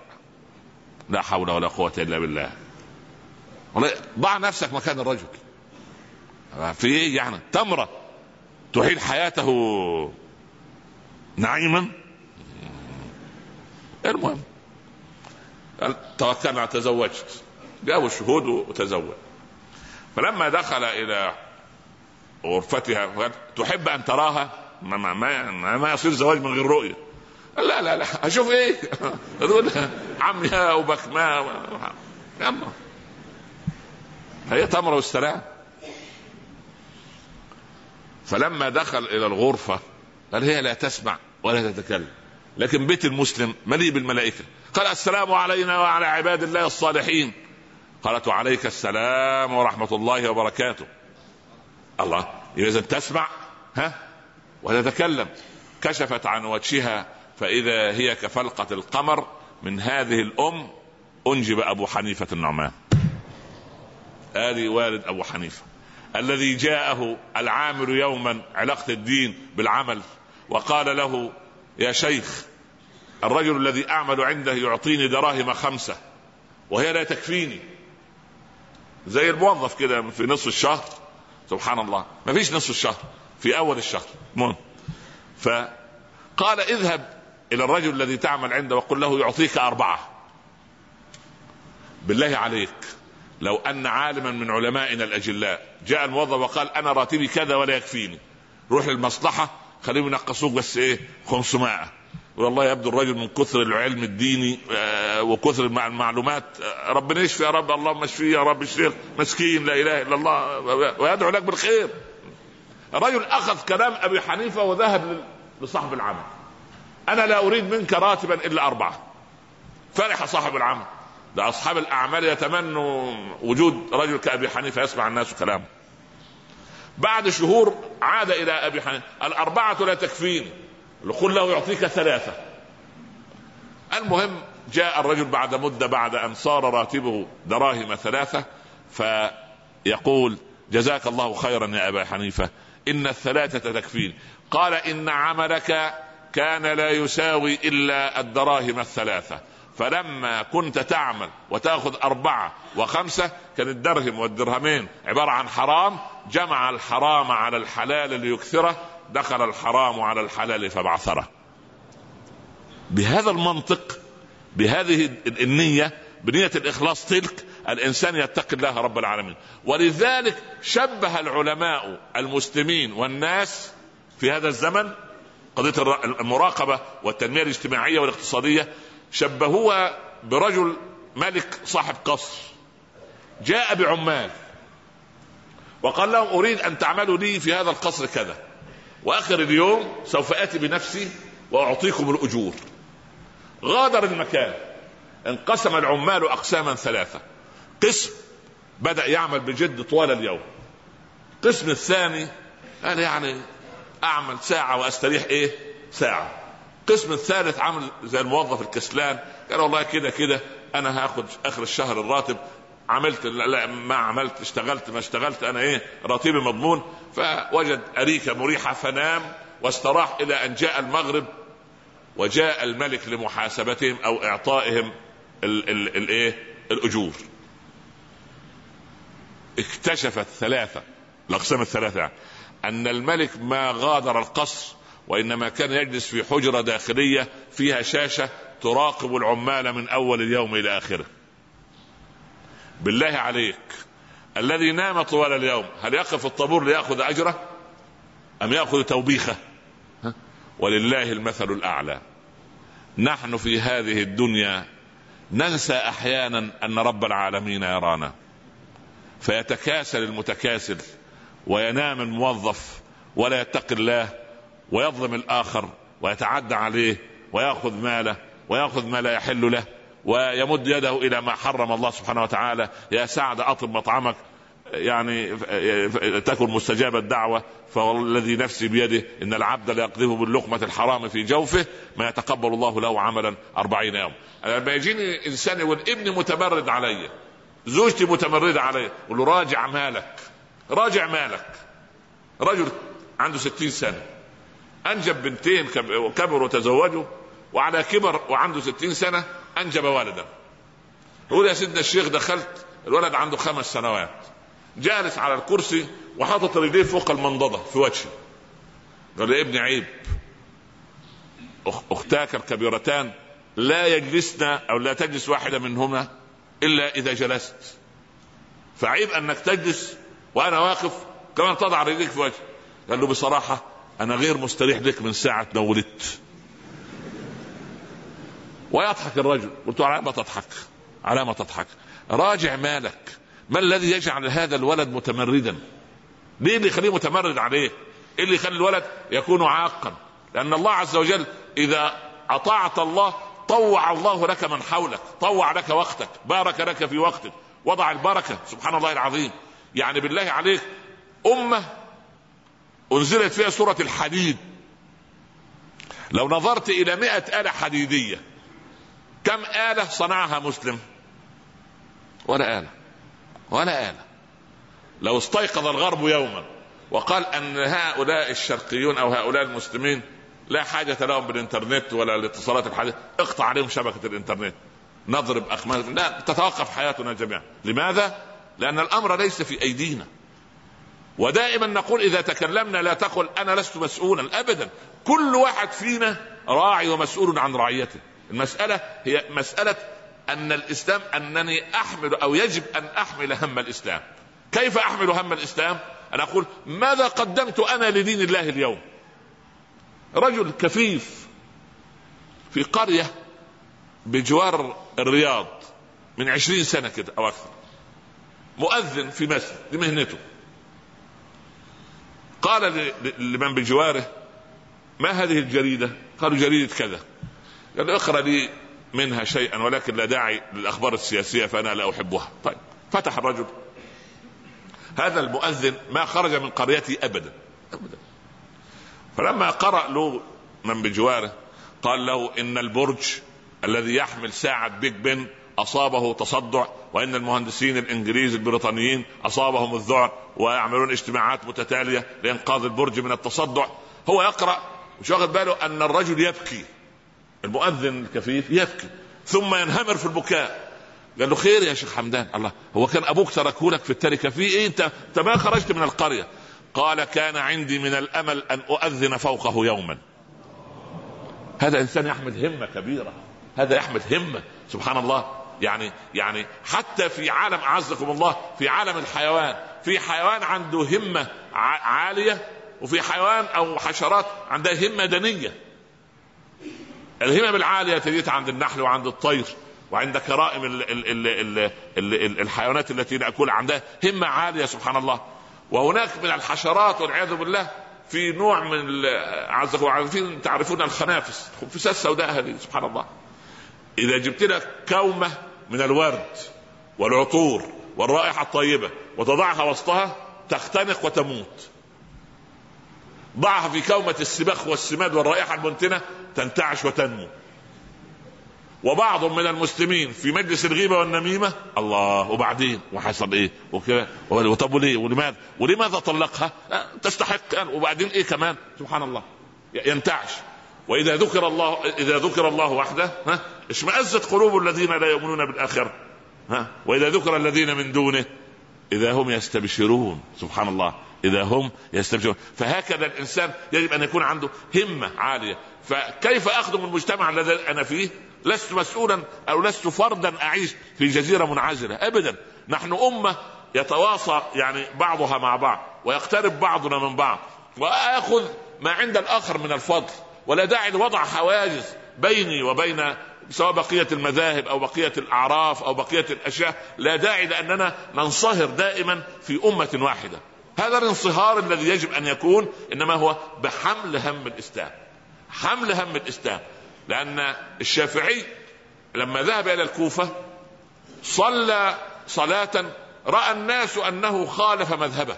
لا حول ولا قوة إلا بالله. ضع نفسك مكان الرجل. في إيه يعني؟ تمرة تحيل حياته نعيما. المهم. توكلنا تزوجت. جابوا الشهود وتزوج. فلما دخل إلى غرفتها تحب أن تراها؟ ما, ما, ما, ما يصير زواج من غير رؤية. لا لا لا أشوف إيه؟ تقول عمها وبكماء يلا هي تمره والسلام فلما دخل إلى الغرفة قال هي لا تسمع ولا تتكلم. لكن بيت المسلم مليء بالملائكة. قال السلام علينا وعلى عباد الله الصالحين. قالت وعليك السلام ورحمة الله وبركاته. الله. إذا تسمع ها؟ وتتكلم. كشفت عن وجهها فإذا هي كفلقة القمر من هذه الأم أنجب أبو حنيفة النعمان. هذه والد أبو حنيفة. الذي جاءه العامل يوما علاقة الدين بالعمل وقال له يا شيخ الرجل الذي أعمل عنده يعطيني دراهم خمسة وهي لا تكفيني. زي الموظف كده في نصف الشهر. سبحان الله. ما فيش نصف الشهر. في أول الشهر. المهم فقال اذهب إلى الرجل الذي تعمل عنده وقل له يعطيك أربعة. بالله عليك. لو أن عالما من علمائنا الأجلاء جاء الموظف وقال أنا راتبي كذا ولا يكفيني. روح للمصلحة. خليهم ينقصوك بس إيه؟ 500 والله يبدو الرجل من كثر العلم الديني آه، وكثر المعلومات آه، ربنا يشفي يا رب اللهم اشفيه يا رب اشفيه مسكين لا إله إلا الله ويدعو لك بالخير. الرجل أخذ كلام أبي حنيفة وذهب لصاحب العمل. أنا لا أريد منك راتبا إلا أربعة. فرح صاحب العمل. ده أصحاب الأعمال يتمنوا وجود رجل كأبي حنيفة يسمع الناس كلامه. بعد شهور عاد إلى أبي حنيفة. الأربعة لا تكفيني. قل له يعطيك ثلاثة. المهم جاء الرجل بعد مدة بعد أن صار راتبه دراهم ثلاثة فيقول جزاك الله خيرا يا أبا حنيفة إن الثلاثة تكفيني قال إن عملك كان لا يساوي إلا الدراهم الثلاثة. فلما كنت تعمل وتأخذ أربعة وخمسة كان الدرهم والدرهمين عبارة عن حرام جمع الحرام على الحلال ليكثره دخل الحرام على الحلال فبعثره. بهذا المنطق بهذه النية بنية الإخلاص تلك الإنسان يتقي الله رب العالمين. ولذلك شبه العلماء المسلمين والناس في هذا الزمن قضية المراقبة والتنمية الاجتماعية والاقتصادية شبهوها برجل ملك صاحب قصر جاء بعمال وقال لهم أريد أن تعملوا لي في هذا القصر كذا. وآخر اليوم سوف آتي بنفسي وأعطيكم الأجور. غادر المكان. انقسم العمال أقساما ثلاثة. قسم بدأ يعمل بجد طوال اليوم. القسم الثاني قال يعني أعمل ساعة وأستريح إيه؟ ساعة. القسم الثالث عمل زي الموظف الكسلان. قال والله كده كده أنا هاخد آخر الشهر الراتب عملت لا ما عملت اشتغلت ما اشتغلت أنا إيه راتبي مضمون فوجد أريكة مريحة فنام واستراح إلى أن جاء المغرب وجاء الملك لمحاسبتهم أو إعطائهم الايه الأجور. اكتشفت ثلاثة الأقسام الثلاثة يعني أن الملك ما غادر القصر وإنما كان يجلس في حجرة داخلية فيها شاشة تراقب العمال من أول اليوم إلى آخره. بالله عليك الذي نام طوال اليوم هل يقف الطابور ليأخذ أجره؟ أم يأخذ توبيخه؟ ولله المثل الأعلى. نحن في هذه الدنيا ننسى أحيانا أن رب العالمين يرانا. فيتكاسل المتكاسل وينام الموظف ولا يتقي الله ويظلم الآخر ويتعدى عليه ويأخذ ماله ويأخذ ما لا يحل له. ويمد يده إلى ما حرم الله سبحانه وتعالى. يا سعد أطب مطعمك. يعني تكن مستجاب الدعوة. فوالذي نفسي بيده إن العبد ليقذف باللقمة الحرام في جوفه ما يتقبل الله له عملا أربعين يوم لما يجيني إنسان يقول ابني متمرد علي. زوجتي متمردة علي. يقول له راجع مالك. راجع مالك. رجل عنده ستين سنة. أنجب بنتين كبروا وتزوجوا. وعلى كبر وعنده ستين سنة أنجب ولدا يقول يا سيدنا الشيخ دخلت الولد عنده خمس سنوات. جالس على الكرسي وحاطط رجليه فوق المنضدة في وجهي قال يا ابني عيب. أختاك الكبيرتان لا يجلسن أو لا تجلس واحدة منهما إلا إذا جلست. فعيب أنك تجلس وأنا واقف كمان تضع رجليك في وجهي قال له بصراحة أنا غير مستريح لك من ساعة ما ولدت. ويضحك الرجل. قلت على ما تضحك؟ على ما تضحك. راجع مالك. ما الذي يجعل هذا الولد متمردا؟ ليه اللي يخليه متمرد عليه؟ إيه اللي يخلي الولد يكون عاقا؟ لأن الله عز وجل إذا أطاعت الله طوع الله لك من حولك طوع لك وقتك بارك لك في وقتك وضع البركة. سبحان الله العظيم. يعني بالله عليك أمة أنزلت فيها سورة الحديد. لو نظرت إلى مئة آلة حديدية كم آلة صنعها مسلم؟ ولا آلة. ولا آلة. لو استيقظ الغرب يوما وقال أن هؤلاء الشرقيون أو هؤلاء المسلمين لا حاجة لهم بالإنترنت ولا الاتصالات الحديثة اقطع عليهم شبكة الإنترنت. نضرب أخمال لا تتوقف حياتنا جميعا. لماذا؟ لأن الأمر ليس في أيدينا. ودائما نقول إذا تكلمنا لا تقل أنا لست مسؤولا أبدا. كل واحد فينا راعي ومسؤول عن رعيته. المسألة هي مسألة أن الإسلام أنني أحمل أو يجب أن أحمل هم الإسلام. كيف أحمل هم الإسلام؟ أنا أقول ماذا قدمت أنا لدين الله اليوم؟ رجل كفيف في قرية بجوار الرياض من عشرين سنة كده أو أكثر. مؤذن في مسجد دي مهنته. قال لمن بجواره ما هذه الجريدة؟ قالوا جريدة كذا. قال اقرأ لي منها شيئا ولكن لا داعي للأخبار السياسية فأنا لا أحبها. طيب فتح الرجل. هذا المؤذن ما خرج من قريته ابدا. ابدا. فلما قرأ له من بجواره قال له إن البرج الذي يحمل ساعة بيج بن أصابه تصدع وإن المهندسين الإنجليز البريطانيين أصابهم الذعر ويعملون اجتماعات متتالية لإنقاذ البرج من التصدع. هو يقرأ مش واخد باله أن الرجل يبكي. المؤذن الكفيف يبكي ثم ينهمر في البكاء. قال له خير يا شيخ حمدان الله هو كان أبوك تركه لك في التركة في إيه؟ أنت أنت ما خرجت من القرية. قال كان عندي من الأمل أن أؤذن فوقه يوما. هذا إنسان يحمل همة كبيرة هذا يحمل همة سبحان الله. يعني يعني حتى في عالم أعزكم الله في عالم الحيوان في حيوان عنده همة عالية وفي حيوان أو حشرات عندها همة دنية. الهمم العالية تجدها عند النحل وعند الطير وعند كرائم ال ال ال ال ال ال الحيوانات التي ناكلها عندها همة عالية سبحان الله. وهناك من الحشرات والعياذ بالله في نوع من عزكم عارفين تعرفون الخنافس الخنفسات السوداء هذه سبحان الله. إذا جبت لك كومة من الورد والعطور والرائحة الطيبة وتضعها وسطها تختنق وتموت. ضعها في كومة السباخ والسماد والرائحة المنتنة تنتعش وتنمو. وبعض من المسلمين في مجلس الغيبة والنميمة الله وبعدين؟ وحصل إيه؟ وكذا. طب وليه؟ ولماذا؟ ولماذا طلقها تستحق وبعدين إيه كمان؟ سبحان الله. ينتعش. وإذا ذكر الله إذا ذكر الله وحده ها اشمئزت قلوب الذين لا يؤمنون بالآخرة. ها وإذا ذكر الذين من دونه إذا هم يستبشرون. سبحان الله. إذا هم يستبشرون فهكذا الإنسان يجب أن يكون عنده همة عالية. فكيف أخدم المجتمع الذي أنا فيه؟ لست مسؤولا أو لست فردا أعيش في جزيرة منعزلة. ابدا. نحن أمة يتواصى يعني بعضها مع بعض ويقترب بعضنا من بعض. وآخذ ما عند الآخر من الفضل. ولا داعي لوضع حواجز بيني وبين سواء بقية المذاهب أو بقية الأعراف أو بقية الأشياء. لا داعي لأننا ننصهر دائما في أمة واحدة. هذا الانصهار الذي يجب أن يكون إنما هو بحمل هم الإسلام. حمل هم الإسلام. لأن الشافعي لما ذهب إلى الكوفة صلى صلاة رأى الناس أنه خالف مذهبه.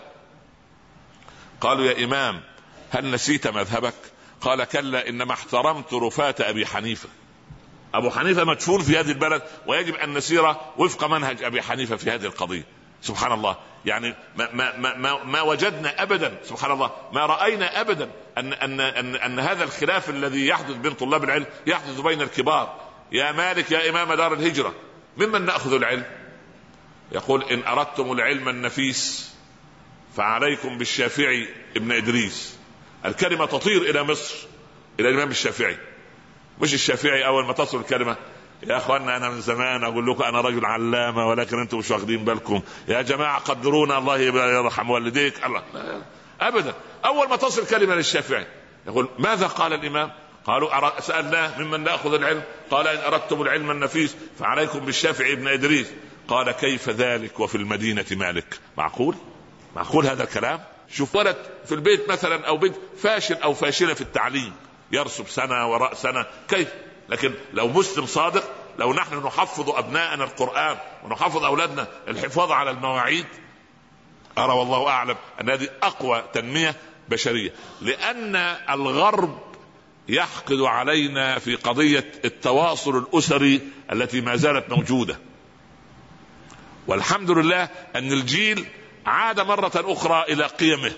قالوا يا إمام هل نسيت مذهبك؟ قال كلا إنما احترمت رفاة أبي حنيفة. أبو حنيفة مدفون في هذه البلد ويجب أن نسير وفق منهج أبي حنيفة في هذه القضية. سبحان الله. يعني ما, ما, ما, ما وجدنا ابدا. سبحان الله. ما رأينا ابدا أن أن أن, أن هذا الخلاف الذي يحدث بين طلاب العلم يحدث بين الكبار. يا مالك يا إمام دار الهجرة ممن نأخذ العلم؟ يقول إن أردتم العلم النفيس فعليكم بالشافعي ابن إدريس. الكلمة تطير إلى مصر إلى الإمام الشافعي. مش الشافعي أول ما تصل الكلمة. يا اخوانا أنا من زمان أقول لكم أنا رجل علامة ولكن أنتم مش واخدين بالكم. يا جماعة قدرونا. الله يرحم والديك. الله. ابدا. أول ما تصل كلمة للشافعي يقول ماذا قال الإمام؟ قالوا سألناه ممن نأخذ العلم. قال إن أردتم العلم النفيس فعليكم بالشافعي ابن إدريس. قال كيف ذلك وفي المدينة مالك؟ معقول؟ معقول هذا الكلام؟ شوف ولد في البيت مثلا أو بنت فاشل أو فاشلة في التعليم يرسب سنة وراء سنة كيف؟ لكن لو مسلم صادق لو نحن نحفظ أبناءنا القرآن ونحفظ أولادنا الحفاظ على المواعيد أرى والله أعلم أن هذه أقوى تنمية بشرية. لأن الغرب يحقد علينا في قضية التواصل الأسري التي ما زالت موجودة. والحمد لله أن الجيل عاد مرة أخرى إلى قيمه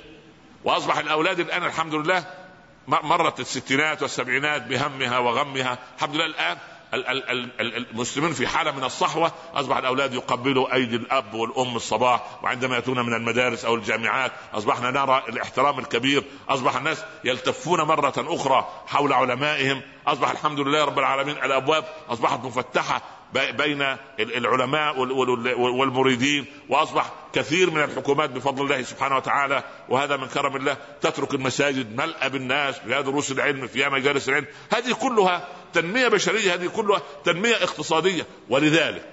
وأصبح الأولاد الآن الحمد لله مرت الستينات والسبعينات بهمها وغمها. الحمد لله الآن المسلمين في حالة من الصحوة. أصبح الأولاد يقبلوا أيدي الأب والأم الصباح وعندما يأتون من المدارس أو الجامعات أصبحنا نرى الاحترام الكبير. أصبح الناس يلتفون مرة أخرى حول علمائهم. أصبح الحمد لله رب العالمين الأبواب أصبحت مفتحة بين العلماء والمريدين وأصبح كثير من الحكومات بفضل الله سبحانه وتعالى وهذا من كرم الله تترك المساجد ملأ بالناس فيها دروس العلم فيها مجالس العلم. هذه كلها تنمية بشرية هذه كلها تنمية اقتصادية. ولذلك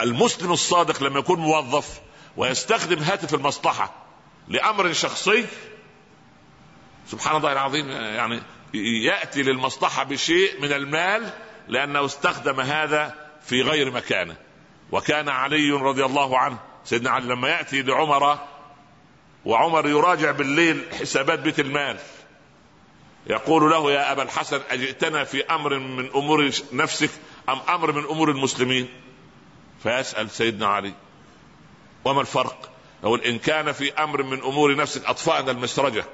المسلم الصادق لما يكون موظف ويستخدم هاتف المصلحة لأمر شخصي سبحان الله العظيم يعني يأتي للمصلحة بشيء من المال لأنه استخدم هذا في غير مكانه. وكان علي رضي الله عنه سيدنا علي لما يأتي لعمر وعمر يراجع بالليل حسابات بيت المال يقول له يا أبا الحسن أجئتنا في أمر من أمور نفسك أم أمر من أمور المسلمين؟ فيسأل سيدنا علي وما الفرق؟ يقول إن كان في أمر من أمور نفسك أطفأنا المسرجة.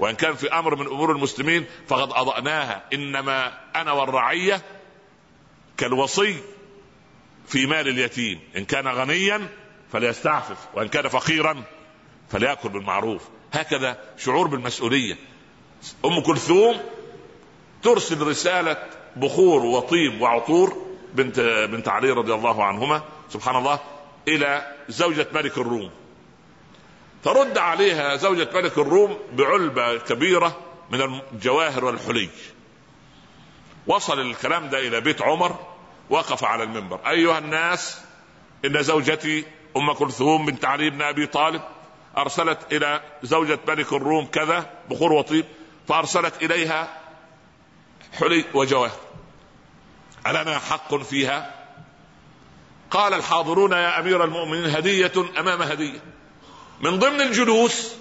وإن كان في أمر من أمور المسلمين فقد أضأناها. إنما أنا والرعية كالوصي في مال اليتيم. إن كان غنيا فليستعفف وإن كان فقيرا فليأكل بالمعروف. هكذا شعور بالمسؤولية. أم كلثوم ترسل رسالة بخور وطيب وعطور بنت بنت علي رضي الله عنهما سبحان الله إلى زوجة ملك الروم. ترد عليها زوجة ملك الروم بعلبة كبيرة من الجواهر والحلي وصل الكلام ده إلى بيت عمر وقف على المنبر. أيها الناس إن زوجتي أم كلثوم بنت علي بن أبي طالب أرسلت إلى زوجة ملك الروم كذا بخور وطيب فأرسلت إليها حلي وجواهر. ألنا حق فيها؟ قال الحاضرون يا أمير المؤمنين هدية أمام هدية. من ضمن الجلوس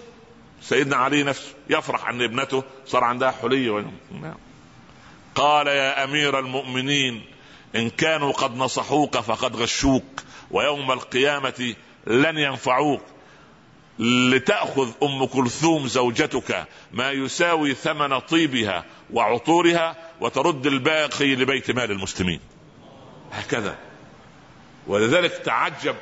سيدنا علي نفسه يفرح أن ابنته صار عندها حلي قال يا أمير المؤمنين إن كانوا قد نصحوك فقد غشوك ويوم القيامة لن ينفعوك. لتأخذ أم كلثوم زوجتك ما يساوي ثمن طيبها وعطورها وترد الباقي لبيت مال المسلمين. هكذا. ولذلك تعجب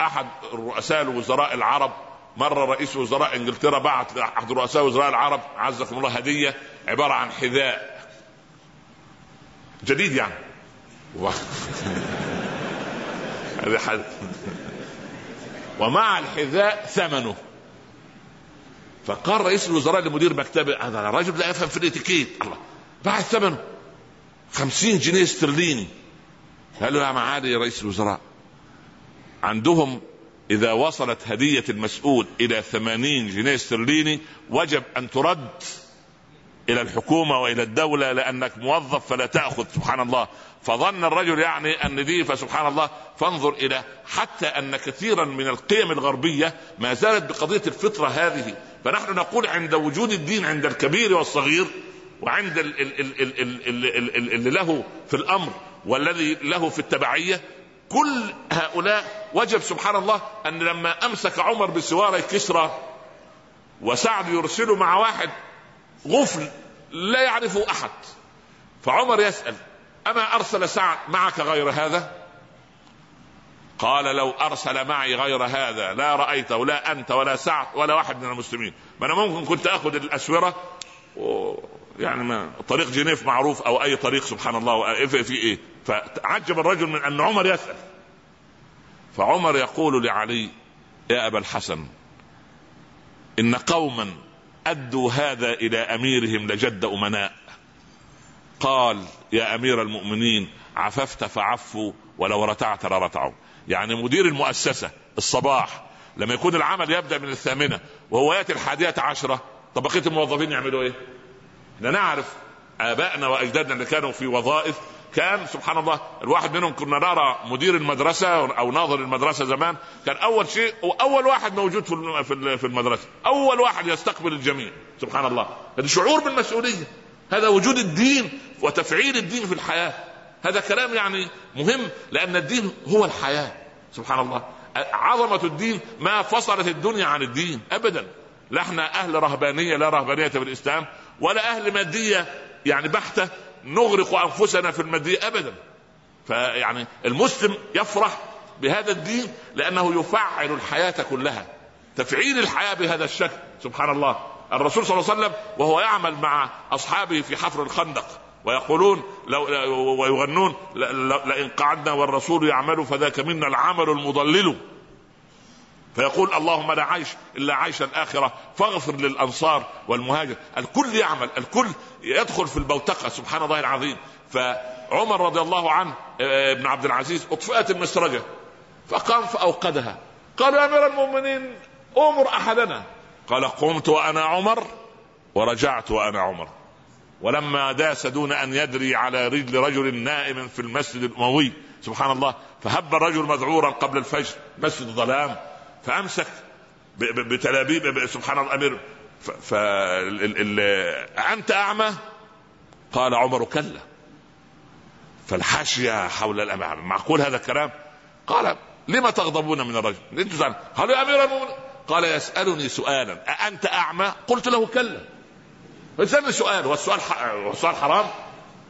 أحد رؤساء الوزراء العرب مرة رئيس وزراء إنجلترا بعت لاحد رؤساء وزراء العرب عزكم الله هدية عبارة عن حذاء. جديد يعني. هذه حد. ومع الحذاء ثمنه. فقال رئيس الوزراء لمدير مكتبه هذا الرجل لا يفهم في الإتيكيت. الله. بعد ثمنه. خمسين جنيه استرليني. قال له يا معالي رئيس الوزراء عندهم إذا وصلت هدية المسؤول إلى ثمانين جنيه استرليني وجب أن ترد إلى الحكومة وإلى الدولة لأنك موظف فلا تأخذ سبحان الله. فظن الرجل يعني أن دي فسبحان الله. فانظر إلى حتى أن كثيرا من القيم الغربية ما زالت بقضية الفطرة هذه. فنحن نقول عند وجود الدين عند الكبير والصغير وعند اللي له في الأمر والذي له في التبعية كل هؤلاء وجب سبحان الله أن لما أمسك عمر بسواري كسرى وسعد يرسله مع واحد غفل لا يعرفه أحد فعمر يسأل أما أرسل سعد معك غير هذا؟ قال لو أرسل معي غير هذا لا رأيته لا أنت ولا سعد ولا واحد من المسلمين. ما أنا ممكن كنت أخذ الأسورة؟ و... يعني ما طريق جنيف معروف أو أي طريق سبحان الله في إيه؟ فتعجب الرجل من أن عمر يسأل. فعمر يقول لعلي يا أبا الحسن إن قوما أدوا هذا إلى أميرهم لجد أمناء. قال يا أمير المؤمنين عففت فعفوا ولو رتعت لرتعوا. يعني مدير المؤسسة الصباح لما يكون العمل يبدأ من الثامنة وهو يأتي الحادية عشرة طب بقية الموظفين يعملوا إيه؟ إحنا نعرف آبائنا وأجدادنا اللي كانوا في وظائف كان سبحان الله الواحد منهم كنا نرى مدير المدرسة أو ناظر المدرسة زمان كان أول شيء وأول واحد موجود في في المدرسة أول واحد يستقبل الجميع سبحان الله. هذا شعور بالمسؤولية هذا وجود الدين وتفعيل الدين في الحياة. هذا كلام يعني مهم لأن الدين هو الحياة سبحان الله. عظمة الدين ما فصلت الدنيا عن الدين ابدا. لا إحنا أهل رهبانية لا رهبانية في الإسلام ولا أهل مادية يعني بحتة. نغرق أنفسنا في الماديه ابدا. فيعني المسلم يفرح بهذا الدين لأنه يفعل الحياة كلها. تفعيل الحياة بهذا الشكل. سبحان الله. الرسول صلى الله عليه وسلم وهو يعمل مع أصحابه في حفر الخندق ويقولون لو ويغنون لئن قعدنا والرسول يعمل فذاك منا العمل المضلل. فيقول اللهم لا عيش إلا عيش الآخرة فاغفر للأنصار والمهاجر. الكل يعمل. الكل يدخل في البوتقة سبحان الله العظيم. فعمر رضي الله عنه آه، ابن عبد العزيز أطفئت المسرجه فقام فأوقدها. قال يا أمير المؤمنين أمر أحدنا. قال قمت وأنا عمر ورجعت وأنا عمر. ولما داس دون أن يدري على رجل رجل نائم في المسجد الاموي سبحان الله فهب الرجل مذعورا قبل الفجر مسجد ظلام فأمسك بتلابيب سبحان الله الأمير ف أنت أعمى؟ قال عمر كلا. فالحاشية حول الأمام. معقول هذا الكلام؟ قال لما تغضبون من الرجل؟ قال يا أمير المؤمنين. قال يسألني سؤالا. أأنت أعمى؟ قلت له كلا. فسألني سؤال. والسؤال والسؤال حرام؟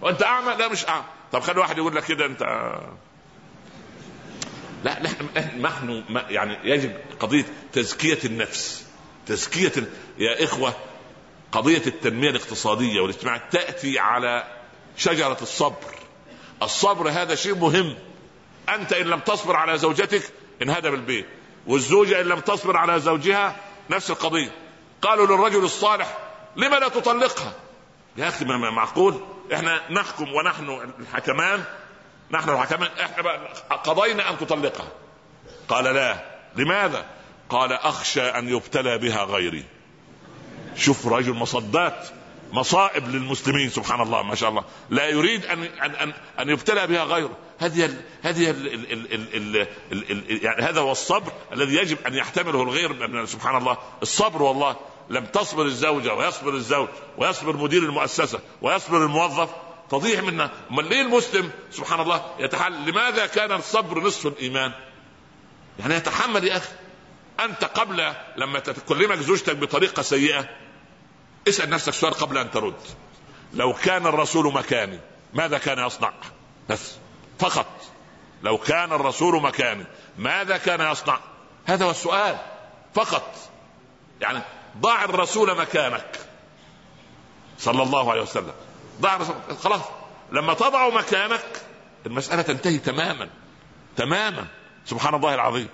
وأنت أعمى؟ لا مش أعمى. طب خلي واحد يقول لك كده أنت لا نحن نحن يعني يجب قضية تزكية النفس. تزكية يا إخوة قضية التنمية الاقتصادية والاجتماعيه تأتي على شجرة الصبر. الصبر هذا شيء مهم. أنت إن لم تصبر على زوجتك انهدم البيت والزوجة إن لم تصبر على زوجها نفس القضية. قالوا للرجل الصالح لما لا تطلقها؟ يا أخي ما معقول؟ إحنا نحكم ونحن الحكمان نحن الحكمان إحنا قضينا أن تطلقها. قال لا. لماذا؟ قال أخشى أن يبتلى بها غيري. شوف رجل مصدات مصائب للمسلمين سبحان الله ما شاء الله. لا يريد ان ان ان, أن يبتلى بها غيره. هذه هذه يعني هذا هو الصبر الذي يجب أن يحتمله الغير سبحان الله. الصبر والله لم تصبر الزوجة ويصبر الزوج ويصبر مدير المؤسسة ويصبر الموظف. تضيع منا. امال ليه المسلم سبحان الله يتحمل لماذا كان الصبر نصف الإيمان؟ يعني يتحمل يا أخي. أنت قبل لما تكلمك زوجتك بطريقة سيئة اسأل نفسك سؤال قبل أن ترد. لو كان الرسول مكاني ماذا كان يصنع؟ بس فقط. لو كان الرسول مكاني ماذا كان يصنع؟ هذا هو السؤال. فقط. يعني ضع الرسول مكانك. صلى الله عليه وسلم. ضع خلاص. لما تضع مكانك المسألة تنتهي تماما. تماما. سبحان الله العظيم.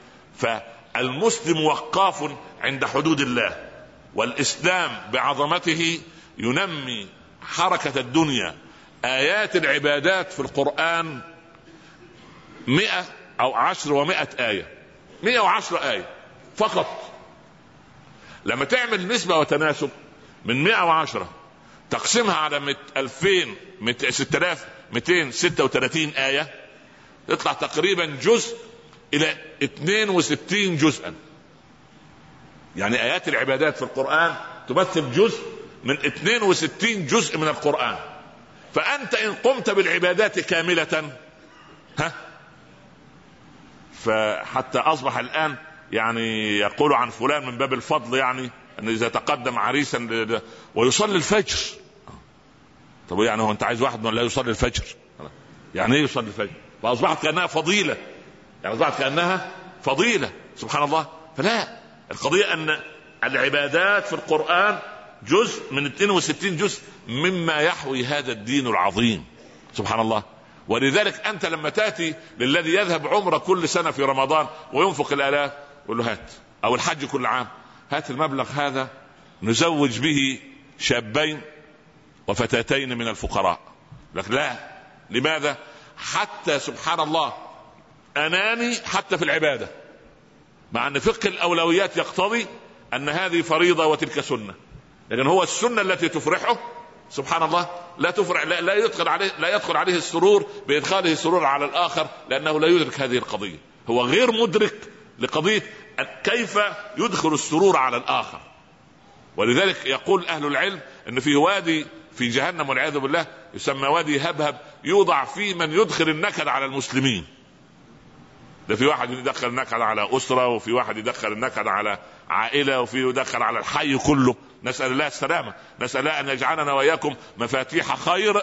فالمسلم وقاف عند حدود الله والإسلام بعظمته ينمي حركة الدنيا. آيات العبادات في القرآن مئة أو عشر ومئة آية. مئة وعشر آية فقط. لما تعمل نسبة وتناسب من مئة وعشرة تقسمها على 2000 6236 آية يطلع تقريبا جزء إلى 62 جزءا. يعني آيات العبادات في القرآن تمثل جزء من 62 جزء من القرآن. فأنت إن قمت بالعبادات كاملة ها؟ فحتى أصبح الآن يعني يقول عن فلان من باب الفضل يعني أن إذا تقدم عريسا ويصلي الفجر. طب يعني هو أنت عايز واحد من لا يصلي الفجر؟ يعني إيه يصلي الفجر؟ فأصبحت كأنها فضيلة. يعني اصبحت كانها فضيلة سبحان الله. فلا القضية أن العبادات في القرآن جزء من 62 جزء مما يحوي هذا الدين العظيم سبحان الله. ولذلك أنت لما تأتي للذي يذهب عمره كل سنة في رمضان وينفق الآلاف قول له هات أو الحج كل عام هات المبلغ هذا نزوج به شابين وفتاتين من الفقراء. لك لا لماذا؟ حتى سبحان الله اناني حتى في العبادة مع أن فقه الأولويات يقتضي أن هذه فريضة وتلك سنة. لكن هو السنة التي تفرحه سبحان الله لا تفرح لا, لا يدخل عليه لا يدخل عليه السرور بإدخاله السرور على الآخر لأنه لا يدرك هذه القضية. هو غير مدرك لقضية كيف يدخل السرور على الآخر. ولذلك يقول أهل العلم إن في وادي في جهنم والعياذ بالله يسمى وادي هبهب يوضع فيه من يدخل النكد على المسلمين. ده في واحد يدخل النكد على أسرة وفي واحد يدخل النكد على عائلة وفي يدخل على الحي كله. نسأل الله السلامة. نسأل الله أن يجعلنا وإياكم مفاتيح خير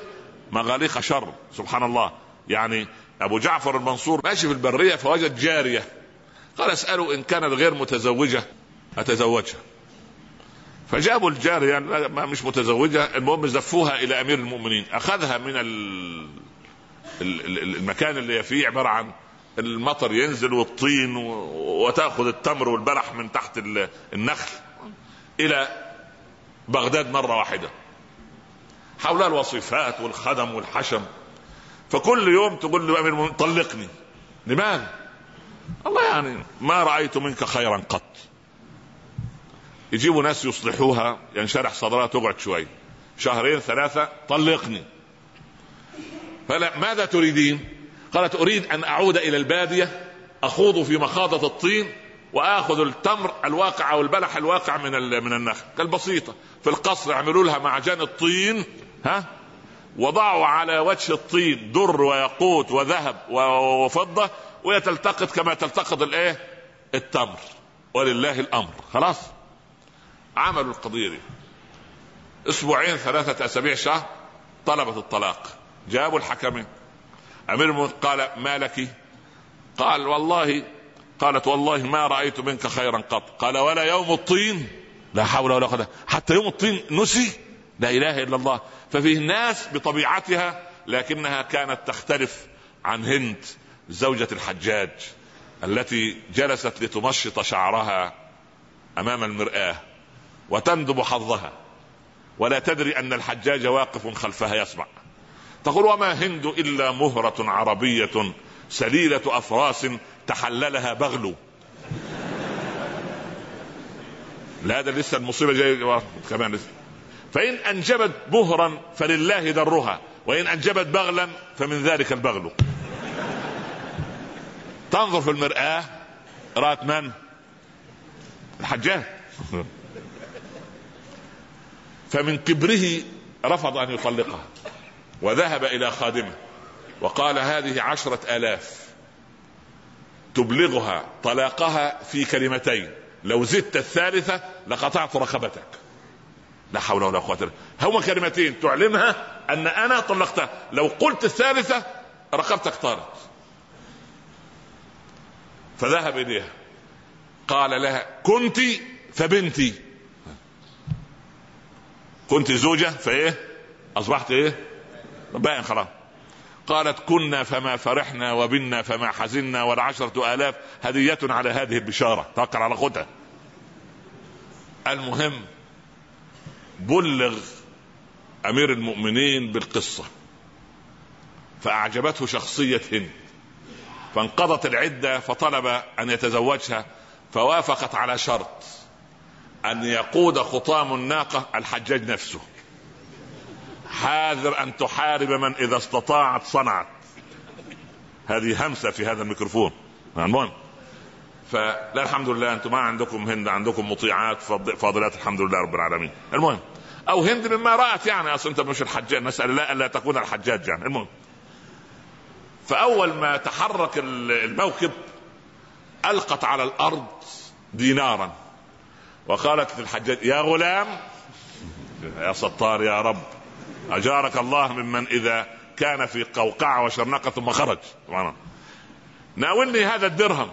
مغاليق شر. سبحان الله. يعني أبو جعفر المنصور ماشي في البرية فوجد جارية. قال اساله إن كانت غير متزوجة أتزوجها. فجابوا الجارية يعني مش متزوجة. المهم زفوها إلى أمير المؤمنين. أخذها من المكان اللي فيه عبارة عن المطر ينزل والطين وتاخذ التمر والبلح من تحت النخل إلى بغداد مرة واحدة حولها الوصيفات والخدم والحشم. فكل يوم تقول له أمير المؤمنين طلقني. لماذا؟ الله يعني ما رأيت منك خيرا قط. يجيبوا ناس يصلحوها ينشرح صدرها تقعد شوي. شهرين ثلاثة طلقني. فلا ماذا تريدين؟ قالت أريد أن أعود إلى البادية أخوض في مخاضة الطين وآخذ التمر الواقع أو البلح الواقع من من النخل قال بسيطة في القصر يعملوا لها معجن الطين ها؟ وضعوا على وجه الطين در وياقوت وذهب وفضة وهي تلتقط كما تلتقط الإيه؟ التمر. ولله الأمر. خلاص؟ عملوا القضية دي. أسبوعين ثلاثة أسابيع شهر طلبت الطلاق. جابوا الحكمين. أمير المؤمنين قال ما لك؟ قال والله قالت والله ما رأيت منك خيرا قط. قال ولا يوم الطين. لا حول ولا قوة. حتى يوم الطين نسي. لا إله إلا الله. ففيه ناس بطبيعتها لكنها كانت تختلف عن هند زوجة الحجاج التي جلست لتمشط شعرها أمام المرآة وتندب حظها. ولا تدري أن الحجاج واقف خلفها يسمع. تقول وما هند إلا مهرة عربية سليلة أفراس تحللها بغل. لا ده لسه المصيبة جاية. كمان لسه. فإن أنجبت مهرا فلله درها وإن أنجبت بغلا فمن ذلك البغل. تنظر في المرآة. رأت من؟ الحجاج. فمن كبره رفض أن يطلقها. وذهب إلى خادمه وقال هذه عشرة آلاف تبلغها طلاقها في كلمتين. لو زدت الثالثة لقطعت رقبتك. لا حول ولا قوة إلا هما كلمتين تعلمها أن أنا طلقتها. لو قلت الثالثة رقبتك طارت. فذهب إليها. قال لها كنت فبنتي. كنت زوجة فإيه؟ أصبحت إيه؟ باين خلاص. قالت كنا فما فرحنا وبنا فما حزنا والعشرة آلاف هدية على هذه البشارة. توكل على خدها. المهم بلغ أمير المؤمنين بالقصة. فأعجبته شخصية هند. فانقضت العدة فطلب أن يتزوجها فوافقت على شرط أن يقود خطام الناقة الحجاج نفسه. حاذر أن تحارب من إذا استطاعت صنعت. هذه همسة في هذا الميكروفون. المهم فلا الحمد لله أنتم ما عندكم هند عندكم مطيعات فاضلات الحمد لله رب العالمين. المهم أو هند مما رأت يعني أصل أنت مش الحجاج نسال الله الا تكون الحجاج يعني. المهم فأول ما تحرك الموكب ألقت على الأرض دينارا. وقالت للحجاج يا غلام! يا ستار يا رب. أجارك الله ممن إذا كان في قوقعة وشرنقه ثم خرج. ناولني هذا الدرهم.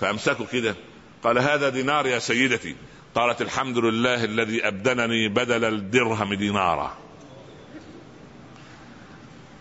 فامسكوا كده. قال هذا دينار يا سيدتي. قالت الحمد لله الذي ابدلني بدل الدرهم دينارا.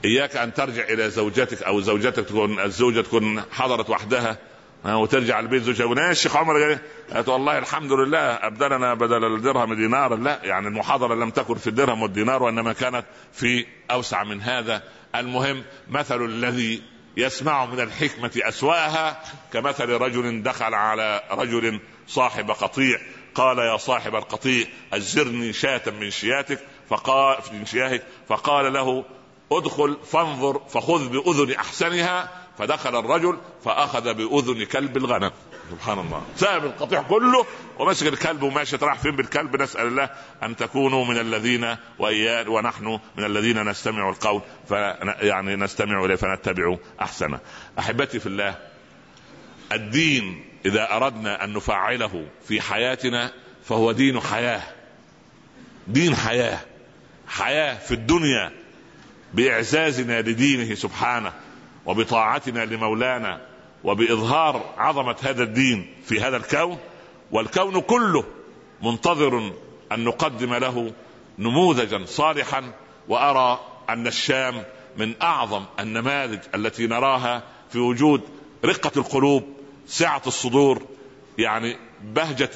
إياك أن ترجع إلى زوجتك أو زوجتك تكون الزوجة تكون حضرت وحدها. وترجع البيت زوجها. الشيخ عمر؟ قالت والله الحمد لله أبدلنا بدل الدرهم دينارا. لا يعني المحاضرة لم تكن في الدرهم والدينار وإنما كانت في أوسع من هذا. المهم مثل الذي يسمع من الحكمة أسواها كمثل رجل دخل على رجل صاحب قطيع. قال يا صاحب القطيع أزرني شاة من شياتك. فقال من شياهك. فقال له ادخل فانظر فخذ بأذن أحسنها. فدخل الرجل فأخذ بأذن كلب الغنم. سبحان الله. ساب القطيع كله ومسك الكلب وماشي راح فين بالكلب؟ نسأل الله أن تكونوا من الذين واياه ونحن من الذين نستمع القول يعني نستمع إليه فنتبع أحسنه. أحبتي في الله الدين إذا أردنا أن نفعله في حياتنا فهو دين حياة. دين حياة. حياة في الدنيا بإعزازنا لدينه سبحانه. وبطاعتنا لمولانا وبإظهار عظمة هذا الدين في هذا الكون والكون كله منتظر أن نقدم له نموذجا صالحا وأرى أن الشام من أعظم النماذج التي نراها في وجود رقة القلوب سعة الصدور يعني بهجة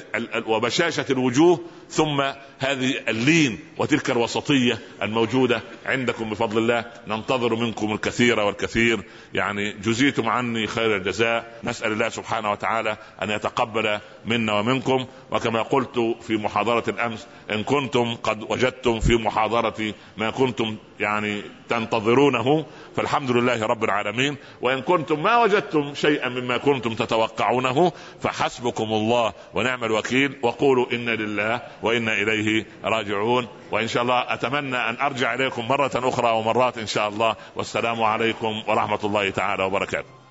وبشاشة الوجوه ثم هذه اللين وتلك الوسطية الموجودة عندكم بفضل الله. ننتظر منكم الكثير والكثير. يعني جزيتم عني خير الجزاء. نسأل الله سبحانه وتعالى أن يتقبل منا ومنكم. وكما قلت في محاضرة الأمس إن كنتم قد وجدتم في محاضرتي ما كنتم يعني تنتظرونه فالحمد لله رب العالمين. وإن كنتم ما وجدتم شيئا مما كنتم تتوقعونه فحسبكم الله ونعم الوكيل. وقولوا إنا لله وإنا إليه راجعون. وإن شاء الله أتمنى أن أرجع إليكم مرة أخرى ومرات إن شاء الله. والسلام عليكم ورحمة الله تعالى وبركاته.